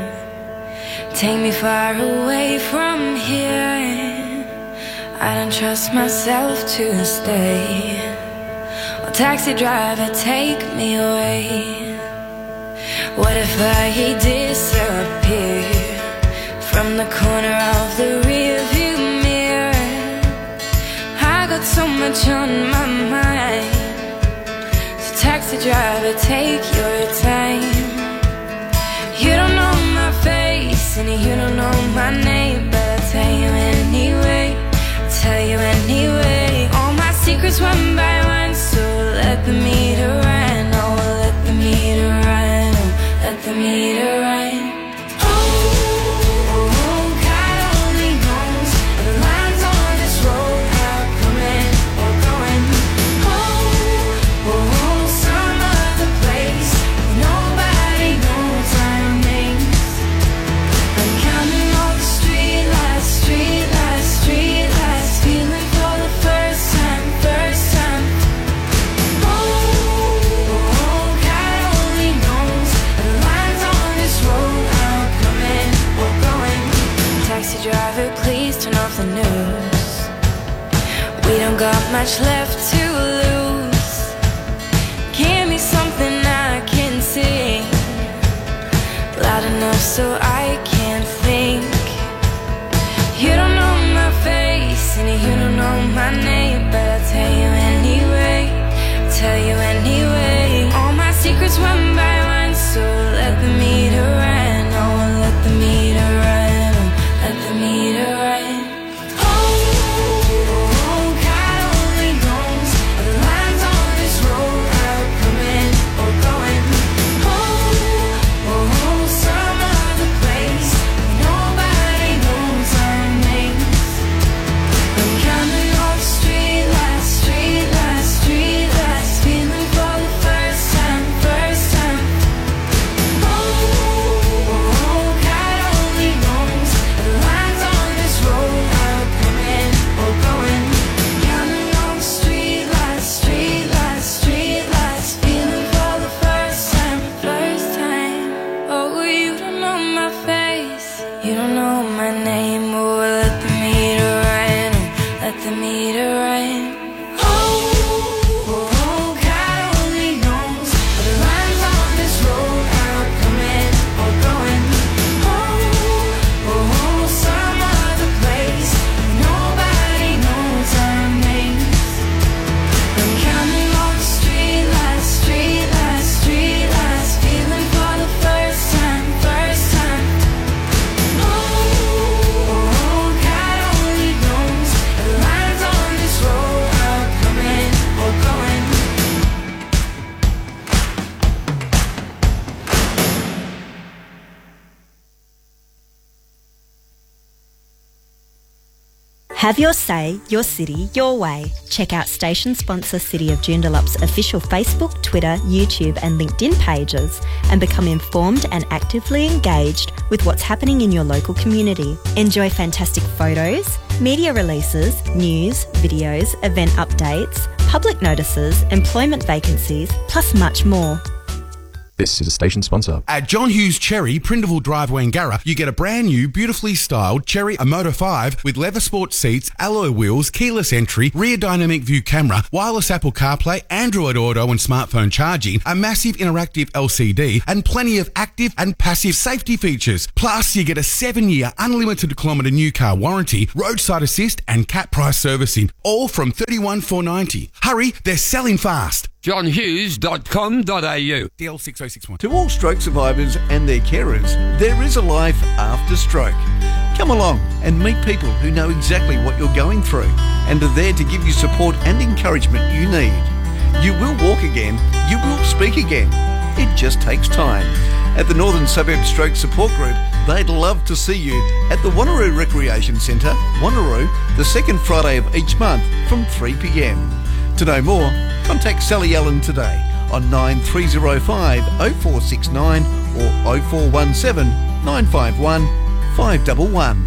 Take me far away from here. I don't trust myself to stay. Taxi driver, take me away. What if I disappear from the corner of the rearview mirror? I got so much on my mind. So taxi driver, take your time. You don't know my face and you don't know my name, but I'll tell you anyway. I'll tell you anyway. All my secrets one by one, let the meter run. Oh, let the meter run. Let the meter run. Much left to lose. Give me something I can sing loud enough so I Have your say, your city, your way. Check out station sponsor City of Joondalup's official Facebook, Twitter, YouTube, and LinkedIn pages and become informed and actively engaged with what's happening in your local community. Enjoy fantastic photos, media releases, news, videos, event updates, public notices, employment vacancies, plus much more. This is a station sponsor. At John Hughes Chery, Prindiville Drive, Wangara, you get a brand new, beautifully styled Chery Omoda 5 with leather sport seats, alloy wheels, keyless entry, rear dynamic view camera, wireless Apple CarPlay, Android Auto and smartphone charging, a massive interactive LCD, and plenty of active and passive safety features. Plus, you get a seven-year unlimited kilometre new car warranty, roadside assist, and cat price servicing, all from 31490 Hurry, they're selling fast. johnhughes.com.au. DL6061. To all stroke survivors and their carers, there is a life after stroke. Come along and meet people who know exactly what you're going through and are there to give you support and encouragement you need. You will walk again, you will speak again. It just takes time. At the Northern Suburb Stroke Support Group, they'd love to see you at the Wanneroo Recreation Centre, Wanneroo, the second Friday of each month from 3pm. To know more, contact Sally Allen today on 9305 0469 or 0417 951 511.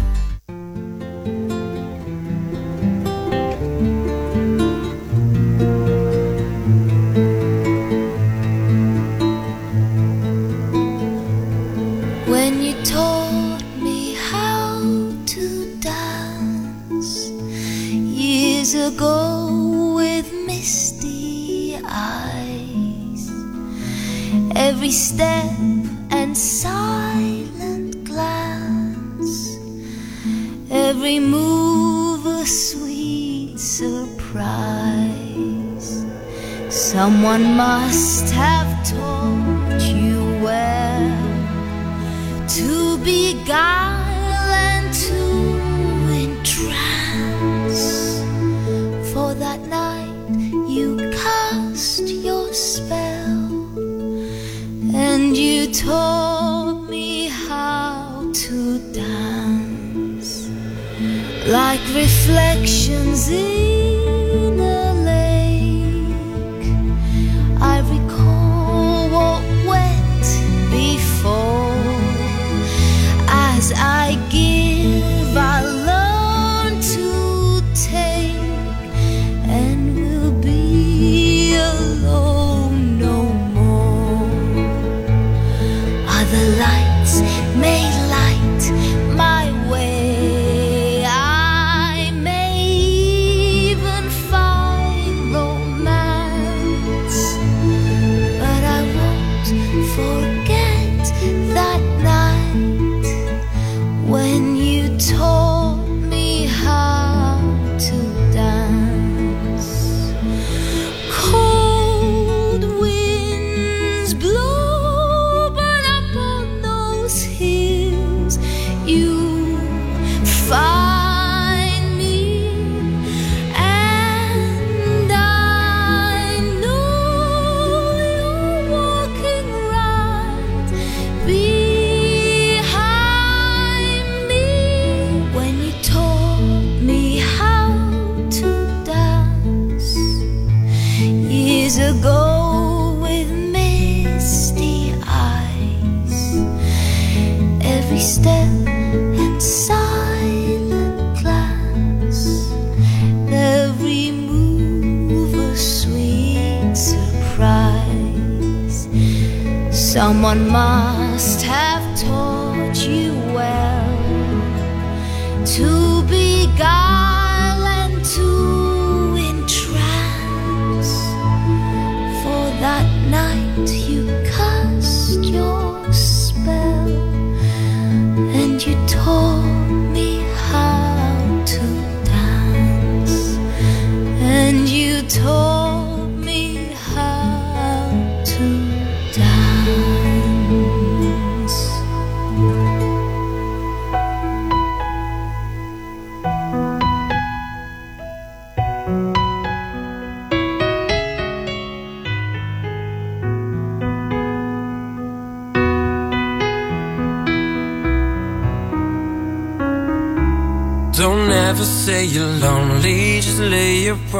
When you taught me how to dance years ago with misty eyes, every step and silent glance, every move a sweet surprise. Someone must have taught you well to be and that night you cast your spell, and you taught me how to dance like reflections in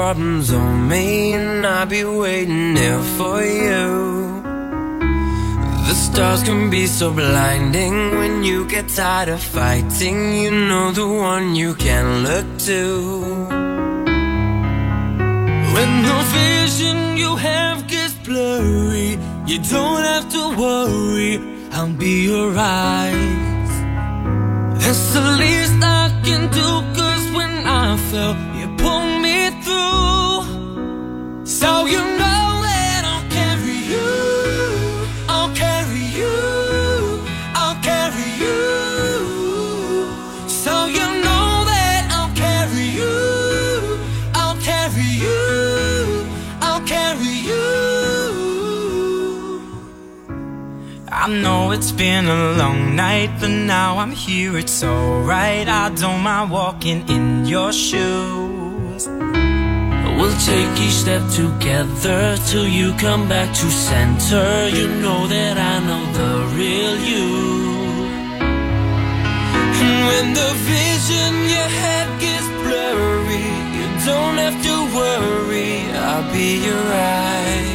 problems on me, and I'll be waiting there for you. The stars can be so blinding when you get tired of fighting. You know the one you can look to. When the vision you have gets blurry, you don't have to worry, I'll be your it's been a long night, but now I'm here, it's alright. I don't mind walking in your shoes. We'll take each step together till you come back to center. You know that I know the real you. And when the vision you had gets blurry, you don't have to worry, I'll be your eyes.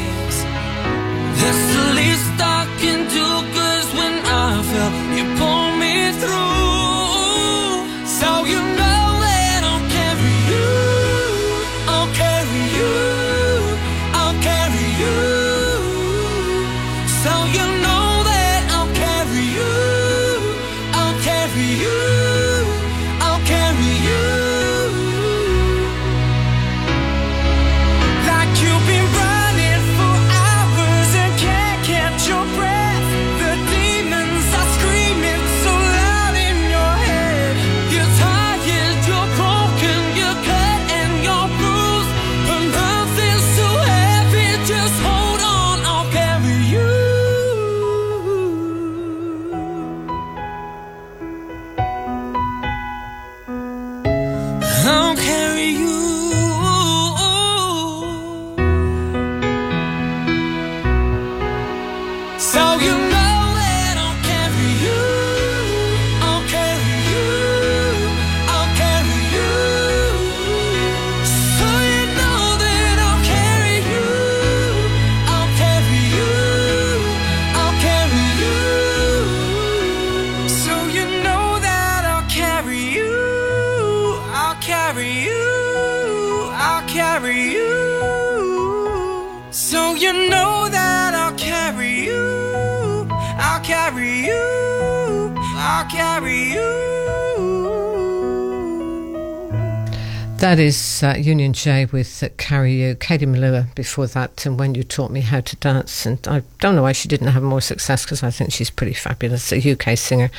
Is uh, Union J with uh, Carry You. Katie Melua before that, and When You Taught Me How to Dance. And I don't know why she didn't have more success because I think she's pretty fabulous, a UK singer,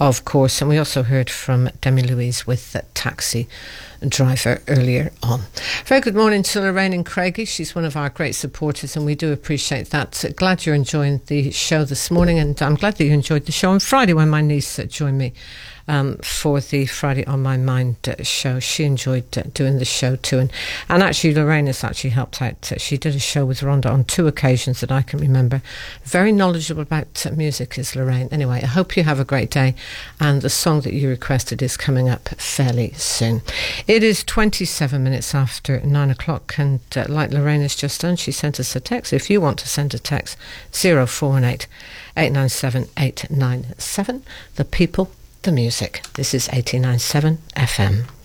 of course. And we also heard from Dean Lewis with Taxi Driver earlier on. Very good morning to Lorraine and Craigie. She's one of our great supporters, and we do appreciate that. Uh, glad you're enjoying the show this morning, and I'm glad that you enjoyed the show on Friday when my niece uh, joined me um, for the Friday on My Mind uh, show. She enjoyed uh, doing the show too, and and actually Lorraine has actually helped out. Uh, she did a show with Rhonda on two occasions that I can remember. Very knowledgeable about music is Lorraine. Anyway, I hope you have a great day, and the song that you requested is coming up fairly soon. It is 27 minutes after nine o'clock, and uh, like Lorraine has just done, she sent us a text. If you want to send a text, 0418 897 897. The people the music. This is 897 FM.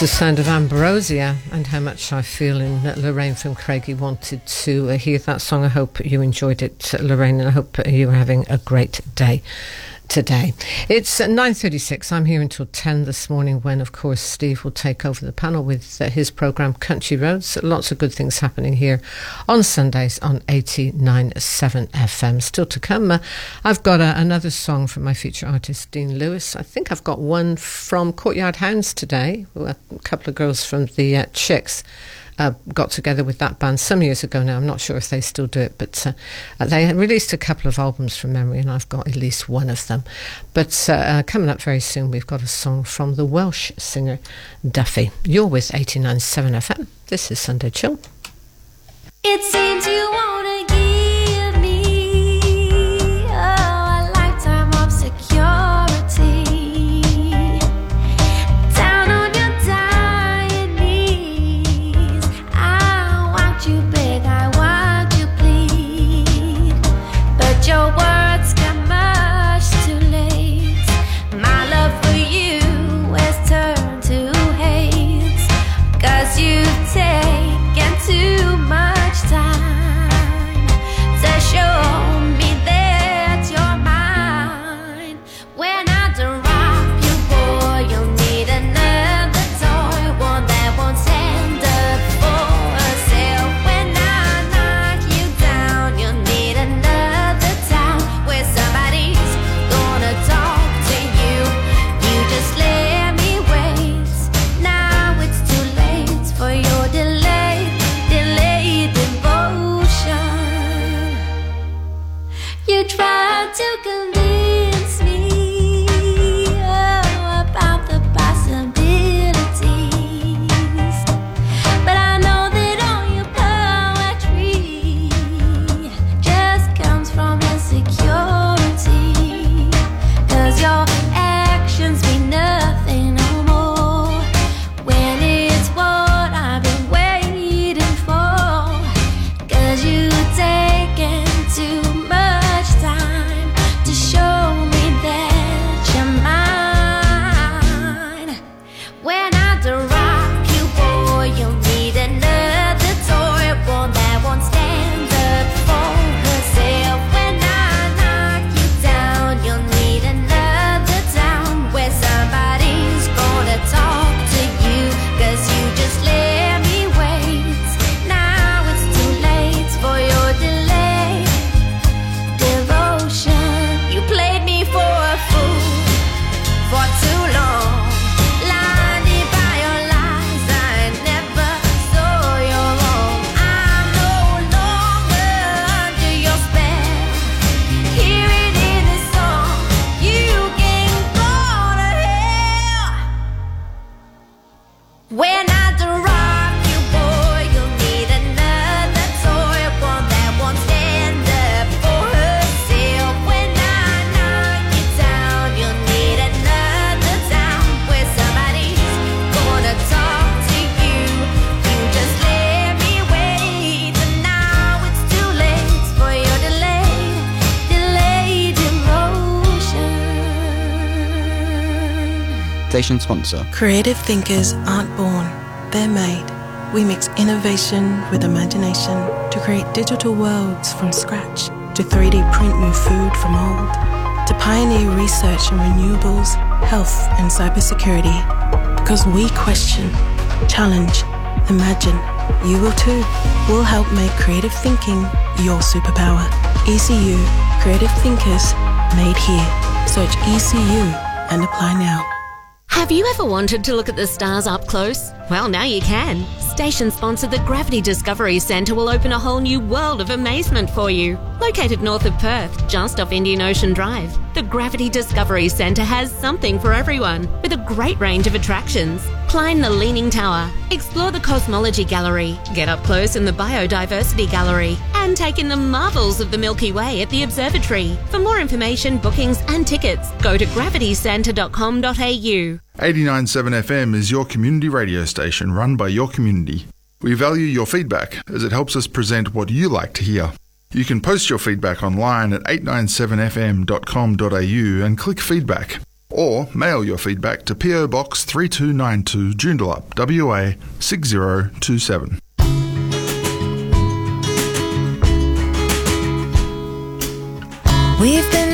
The sound of Ambrosia and how much I feel. And Lorraine from Craigie wanted to uh, hear that song. I hope you enjoyed it, uh, Lorraine, and I hope you're having a great day today. It's uh, 9.36. I'm here until 10 this morning when, of course, Steve will take over the panel with uh, his programme Country Roads. Lots of good things happening here on Sundays on 89.7 FM. Still to come, uh, I've got uh, another song from my future artist, Dean Lewis. I think I've got one from Courtyard Hounds today, a couple of girls from the uh, Chicks uh, got together with that band some years ago now. I'm not sure if they still do it, but uh, they released a couple of albums from memory, and I've got at least one of them. But uh, uh, coming up very soon, we've got a song from the Welsh singer Duffy. You're with 89.7 FM. This is Sunday Chill. It seems you wanna sponsor. Creative thinkers aren't born, they're made. We mix innovation with imagination to create digital worlds from scratch, to 3D print new food from old, to pioneer research in renewables, health, and cybersecurity. Because we question, challenge, imagine. You will too. We'll help make creative thinking your superpower. ECU, Creative Thinkers, made here. Search ECU and apply now. Have you ever wanted to look at the stars up close? Well, now you can. Station sponsor the Gravity Discovery Centre will open a whole new world of amazement for you. Located north of Perth, just off Indian Ocean Drive, the Gravity Discovery Centre has something for everyone with a great range of attractions. Climb the Leaning Tower, explore the Cosmology Gallery, get up close in the Biodiversity Gallery, and take in the marvels of the Milky Way at the Observatory. For more information, bookings, and tickets, go to gravitycentre.com.au. 89.7 FM is your community radio station run by your community. We value your feedback as it helps us present what you like to hear. You can post your feedback online at 897fm.com.au and click feedback. Or mail your feedback to PO Box 3292 Joondalup, WA 6027. We've been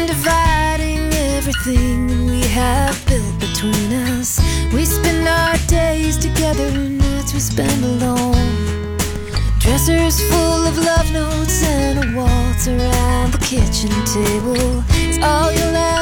Dressers full of love notes and a waltz around the kitchen table. It's all you'll have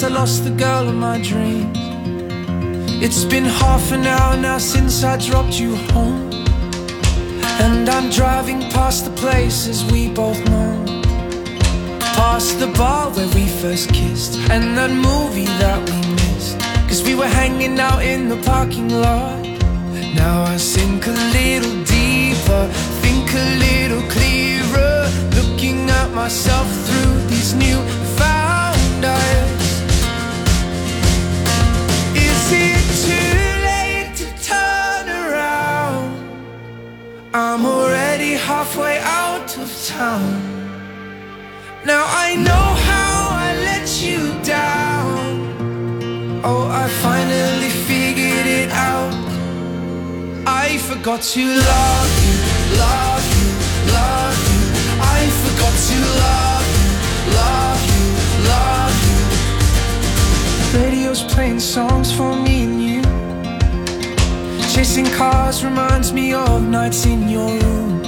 since I lost the girl of my dreams. It's been half an hour now since I dropped you home. And I'm driving past the places we both know. Past the bar where we first kissed And that movie that we missed Cause we were hanging out in the parking lot Now I sink a little deeper Think a little clearer Looking at myself through these new found eyes I'm already halfway out of town now I know how I let you down. Oh, I finally figured it out. I forgot to love you, love you, love you. I forgot to love you, love you, love you. Radio's playing songs for me and you. Chasing cars reminds me of nights in your room.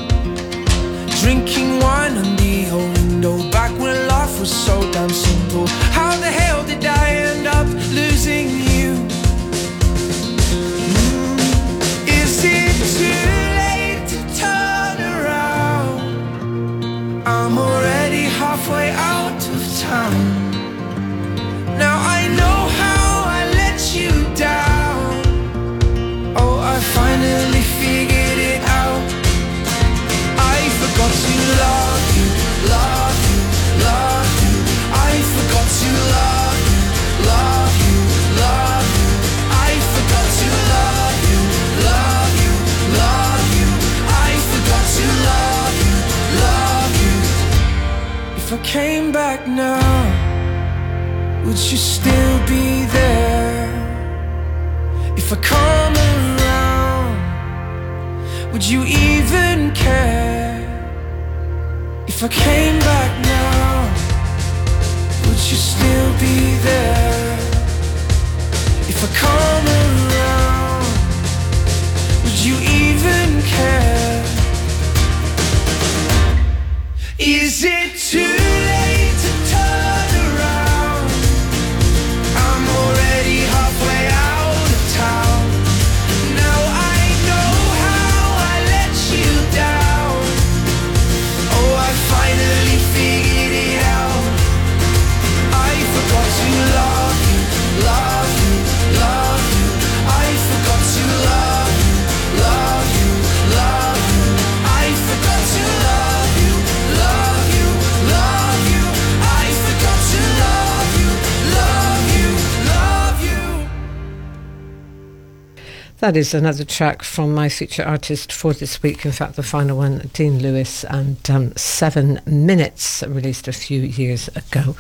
Drinking wine on the old window Back when life was so damn simple How the hell did I end up losing you? Mm, Is it too late to turn around? I'm already halfway out of town Now I know came back now, would you still be there? If I come around, would you even care? If I came back now, would you still be there? If I come around, would you even care? Is it too late? That is another track from my feature artist for this week. In fact, the final one, Dean Lewis, and um, Seven Minutes, released a few years ago.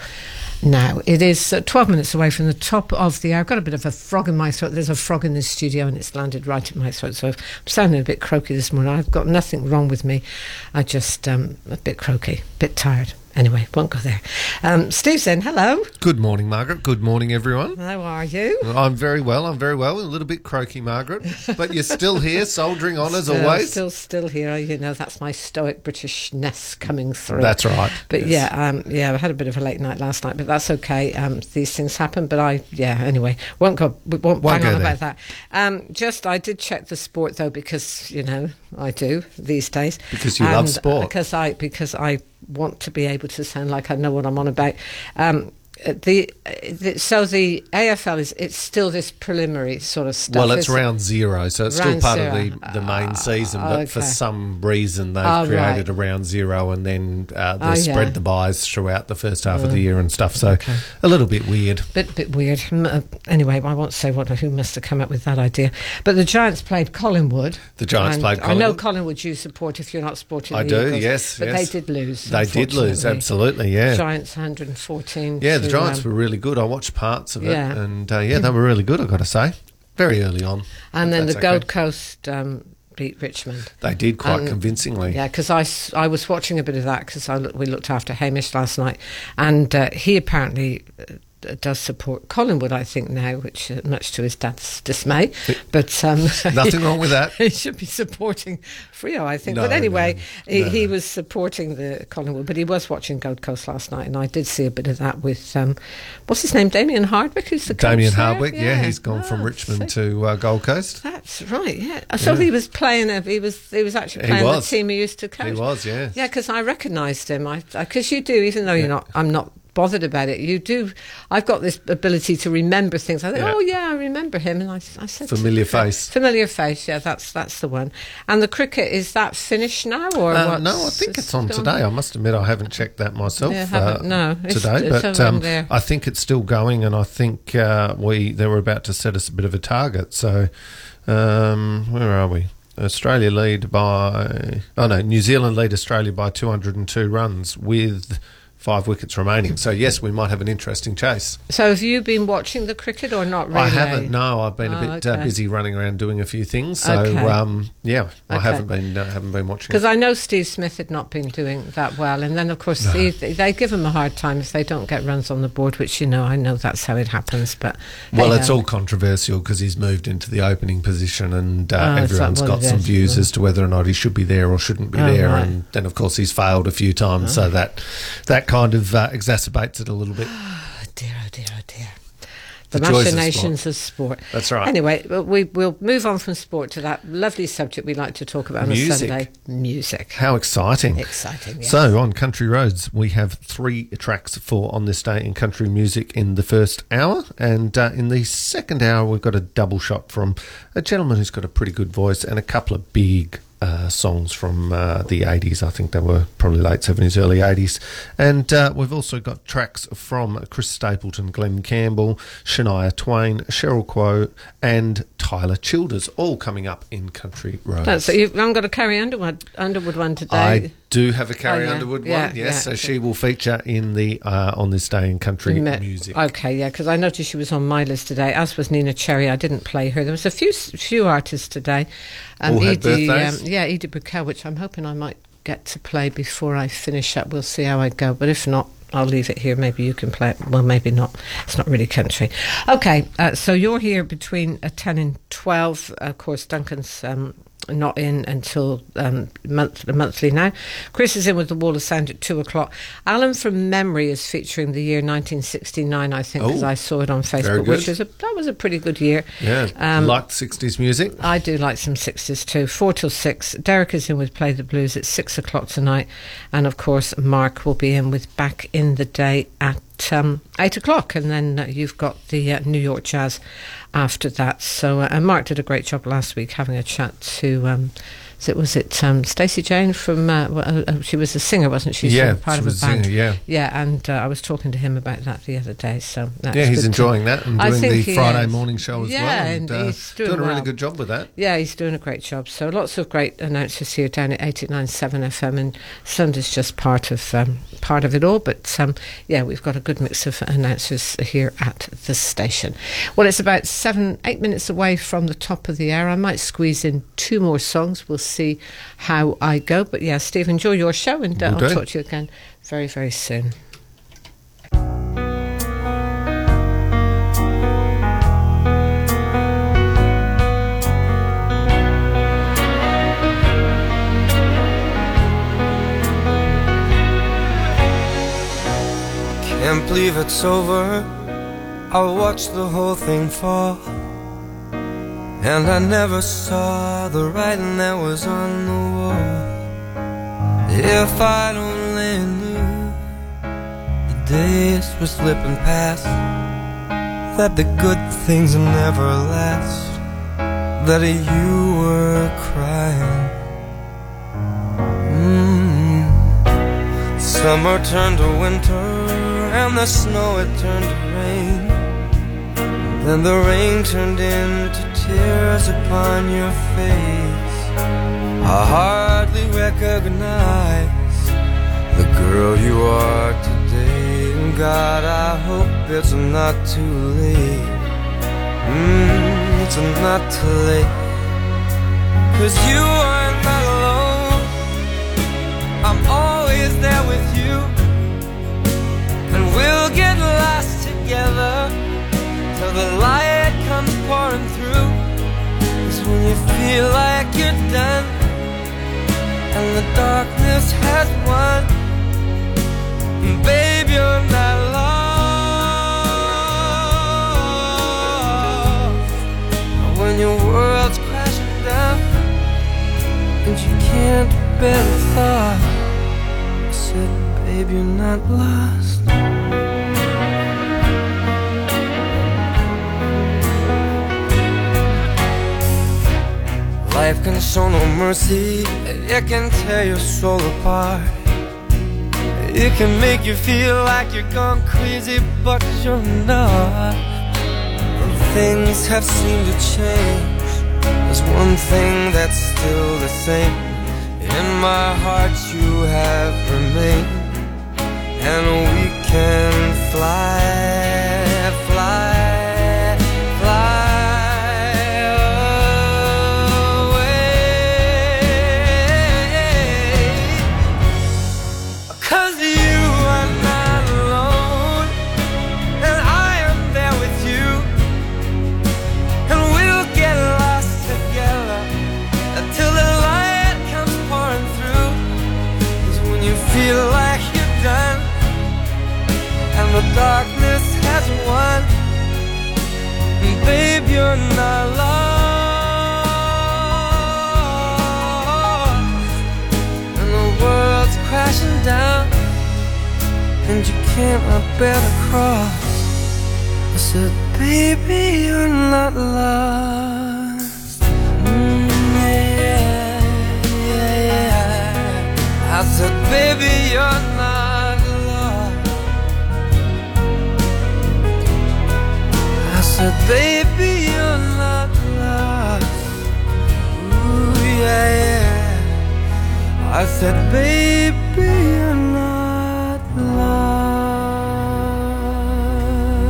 Now, it is uh, 12 minutes away from the top of the hour. I've got a bit of a frog in my throat. There's a frog in the studio and it's landed right in my throat. So I'm sounding a bit croaky this morning. I've got nothing wrong with me. I just, um, a bit croaky, a bit tired. Anyway, won't go there. Um, Steve then, hello. Good morning, Margaret. Good morning, everyone. How are you? I'm very well. I'm very well. A little bit croaky, Margaret, but you're still here, soldiering on as Still- always. Still, still here. You know, that's my stoic Britishness coming through. That's right, But yes. yeah, um, yeah, I had a bit of a late night last night, but that's okay. Um, these things happen. But I, yeah, anyway, won't go. Won't, Won't bang go on there. about that. Um, just, I did check the sport though because you know I do these days. Because you love sport. Because I because I want to be able to sound like I know what I'm on about. Um, the, uh, the so the AFL is it's still this preliminary sort of stuff. Well, it's round zero, so it's Round still part zero. of the, the main season. But for some reason, they've Oh, created right. a round zero, and then uh, they Oh, spread yeah. the buys throughout the first half of Oh, the year and stuff. So okay. a little bit weird. Bit bit weird. Mm, uh, Anyway, I won't say what who must have come up with that idea. But the Giants played Collingwood. The Giants played I know Collingwood. Collingwood you support if you're not supporting I do, Eagles, yes, But yes. they did lose. They did lose, absolutely, yeah. Giants 114. Yeah, the Giants were really good. I watched parts of it, and uh, yeah, they were really good. I've got to say, very early on. And then the okay. Gold Coast um, beat Richmond. They did quite And- convincingly. Yeah, because I, I was watching a bit of that because we looked after Hamish last night, and uh, he apparently uh, does support Collingwood, I think now, which uh, much to his dad's dismay. But um, [laughs] Nothing wrong with that. [laughs] he should be supporting Freo, I think. No, but anyway, no, he, no, he was supporting the Collingwood, but he was watching Gold Coast last night, and I did see a bit of that with um, what's his name, Damien Hardwick, who's the Damien? Hardwick, yeah, he's gone from Richmond to uh, Gold Coast. That's right. Yeah. So Yeah. he was playing. A, he was. He was actually playing was. the team he used to coach. He was, yes. Yeah, because I recognised him. I because you do, even though you're not. I'm not bothered about it. You do. I've got this ability to remember things. I think, Yeah. oh yeah, I remember him, and I, I said Familiar face. Familiar face. Yeah, that's that's the one. And the cricket is that finished now or Uh, what? no, I think it's on today. I must admit, I haven't checked that myself Yeah, uh, no, today, it's but um, there. I think it's still going, and I think uh, we they were about to set us a bit of a target. So, um, where are we? Australia lead by oh no, New Zealand lead Australia by 202 runs with five wickets remaining. So yes, we might have an interesting chase. So have you been watching the cricket or not really? I haven't. No, I've been a Oh, bit uh, busy running around doing a few things. So Okay. um, yeah, I Okay. haven't been uh, haven't been watching. Because. I know Steve Smith had not been doing that well, and then of course No. they, they give him a hard time if they don't get runs on the board, which you know I know that's how it happens. But Well, hey, it's ho. all controversial because he's moved into the opening position, and uh, Oh, everyone's got some views Oh. as to whether or not he should be there or shouldn't be Oh, there. right. And then, of course, he's failed a few times, so that that kind of uh, exacerbates it a little bit. [sighs] dear, oh dear, oh dear. The, The joys of machinations of sport. That's right. Anyway, well, we will move on from sport to that lovely subject we like to talk about on a Music. Sunday: music. How exciting! Exciting. Yes. So, on Country Roads, we have three tracks for On This Day in Country Music in the first hour. And uh, in the second hour, we've got a double shot from a gentleman who's got a pretty good voice and a couple of big uh, songs from uh, the 80s. I think they were probably late 70s, early 80s. And uh, we've also got tracks from Chris Stapleton, Glen Campbell, Shania Twain, Sheryl Crow, and Tyler Childers, all coming up in Country Roads. That's it. You've haven't got a Carrie Underwood, Underwood one today. I do have a Carrie Oh, yeah. Underwood Yeah, one, yes. yeah. So she will feature in the uh, on this day in country Me- music. Okay, yeah, because I noticed she was on my list today, as was Neneh Cherry. I didn't play her. There was a few few artists today. All had birthdays? um, yeah, Edie Brickell, which I'm hoping I might get to play before I finish up. We'll see how I go. But if not, I'll leave it here. Maybe you can play it. Well, maybe not. It's not really country. Okay, uh, so you're here between uh, 10 and 12. Of course, Duncan's. Um, not in until um, month, the monthly now. Chris is in with the Wall of Sound at two o'clock. Alan from Memory is featuring the year 1969, I think, because Oh, I saw it on Facebook, which is a, that was a pretty good year. Yeah, Um, like 60s music. I do like some sixties too. Four till six. Derek is in with Play the Blues at six o'clock tonight, and of course Mark will be in with Back in the Day at um, eight o'clock, and then uh, you've got the uh, New York Jazz after that. So, uh, and Mark did a great job last week having a chat to. Um, was it was it um, Stacey Jane from uh, well, uh, she was a singer, wasn't she? Yeah, So part she of was a band. singer, yeah. yeah, and uh, I was talking to him about that the other day. So that's yeah, he's enjoying that and doing the Friday is. morning show as yeah, well. and uh, he's doing, a really good job with that. Yeah, he's doing a great job. So lots of great announcers here down at 89.7 FM, and Sunday's just part of um, part of it all. But um, yeah, we've got a good mix of announcers here at the station. Well, it's about seven, eight minutes away from the top of the hour. I might squeeze in two more songs. We'll see how I go. But yeah, Steve, enjoy your show, and uh, Will I'll talk to you again very, very soon. Can't believe it's over. I watched the whole thing fall. And I never saw the writing that was on the wall. If I'd only knew the days were slipping past, that the good things never last, that you were crying. Mm. Summer turned to winter, and the snow it turned to rain. Then the rain turned into tears upon your face. I hardly recognize the girl you are today. And God, I hope it's not too late. Mm, it's not too late. Cause you are not alone. I'm always there with you. And we'll get lost together the light comes pouring through. Cause when you feel like you're done and the darkness has won, babe, you're not lost. When your world's crashing down and you can't bear the thought, I said, babe, you're not lost. Life can show no mercy, it can tear your soul apart. It can make you feel like you're gone crazy, but you're not. And things have seemed to change. There's one thing that's still the same. In my heart, you have remained. And we can fly, fly, darkness has won, babe, you're not lost. And the world's crashing down, and you cannot bear the cross. I said, baby, you're not lost. Mm, yeah, yeah, yeah. I said, baby, you're said, baby, you're not lost. Ooh, yeah, yeah. I said, baby, you're not lost.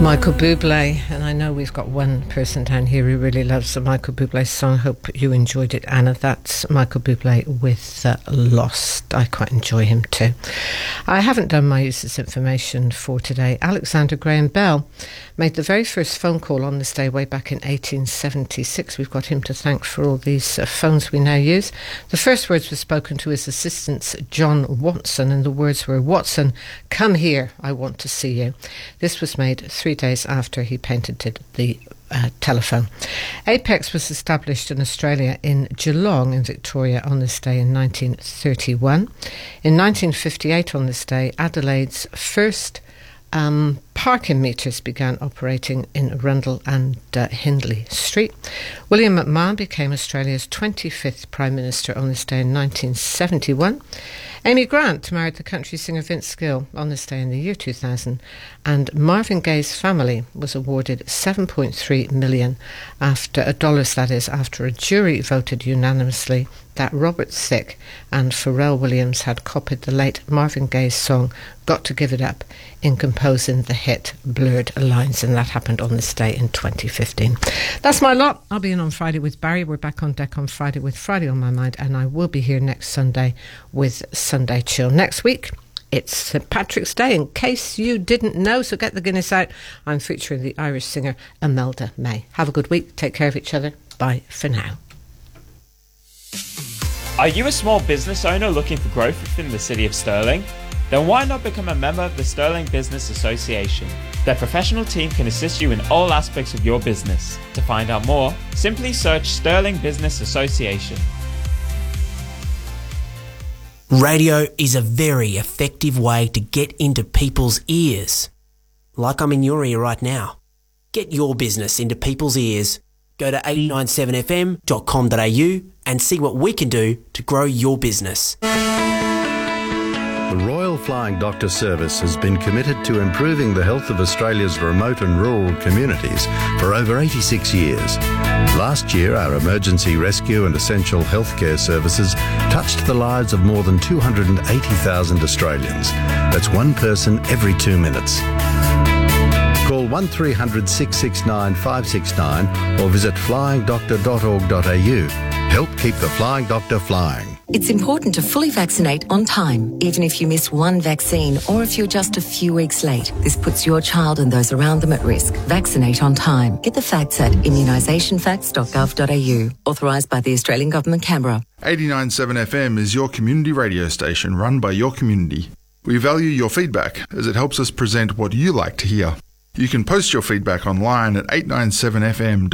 Michael Bublé, we've got one person down here who really loves the Michael Bublé song. Hope you enjoyed it, Anna. That's Michael Bublé with uh, Lost. I quite enjoy him too. I haven't done my useless information for today. Alexander Graham Bell made the very first phone call on this day way back in 1876. We've got him to thank for all these uh, phones we now use. The first words were spoken to his assistant, John Watson, and the words were, Watson, come here, I want to see you. This was made three days after he patented the uh, telephone. Apex was established in Australia in Geelong in Victoria on this day in 1931. In 1958 on this day, Adelaide's first Um, parking meters began operating in Rundle and uh, Hindley Street. William McMahon became Australia's 25th Prime Minister on this day in 1971. Amy Grant married the country singer Vince Gill on this day in the year 2000, and Marvin Gaye's family was awarded 7.3 million after a dollars that is after a jury voted unanimously that Robert Thicke and Pharrell Williams had copied the late Marvin Gaye's song Got to Give It Up in composing the hit Blurred Lines, and that happened on this day in 2015. That's my lot. I'll be in on Friday with Barry. We're back on deck on Friday with Friday on my mind, and I will be here next Sunday with Sunday Chill. Next week, it's St Patrick's Day, in case you didn't know, so get the Guinness out. I'm featuring the Irish singer Imelda May. Have a good week. Take care of each other. Bye for now. Are you a small business owner looking for growth within the City of Stirling? Then why not become a member of the Stirling Business Association? Their professional team can assist you in all aspects of your business. To find out more, simply search Stirling Business Association. Radio is a very effective way to get into people's ears. Like I'm in your ear right now. Get your business into people's ears. Go to 897fm.com.au and see what we can do to grow your business. The Royal Flying Doctor Service has been committed to improving the health of Australia's remote and rural communities for over 86 years. Last year, our emergency rescue and essential healthcare services touched the lives of more than 280,000 Australians. That's one person every two minutes. Call 1300 669 569 or visit flyingdoctor.org.au. Help keep the Flying Doctor flying. It's important to fully vaccinate on time, even if you miss one vaccine or if you're just a few weeks late. This puts your child and those around them at risk. Vaccinate on time. Get the facts at immunisationfacts.gov.au. Authorised by the Australian Government, Canberra. 897 FM is your community radio station run by your community. We value your feedback as it helps us present what you like to hear. You can post your feedback online at 897fm.com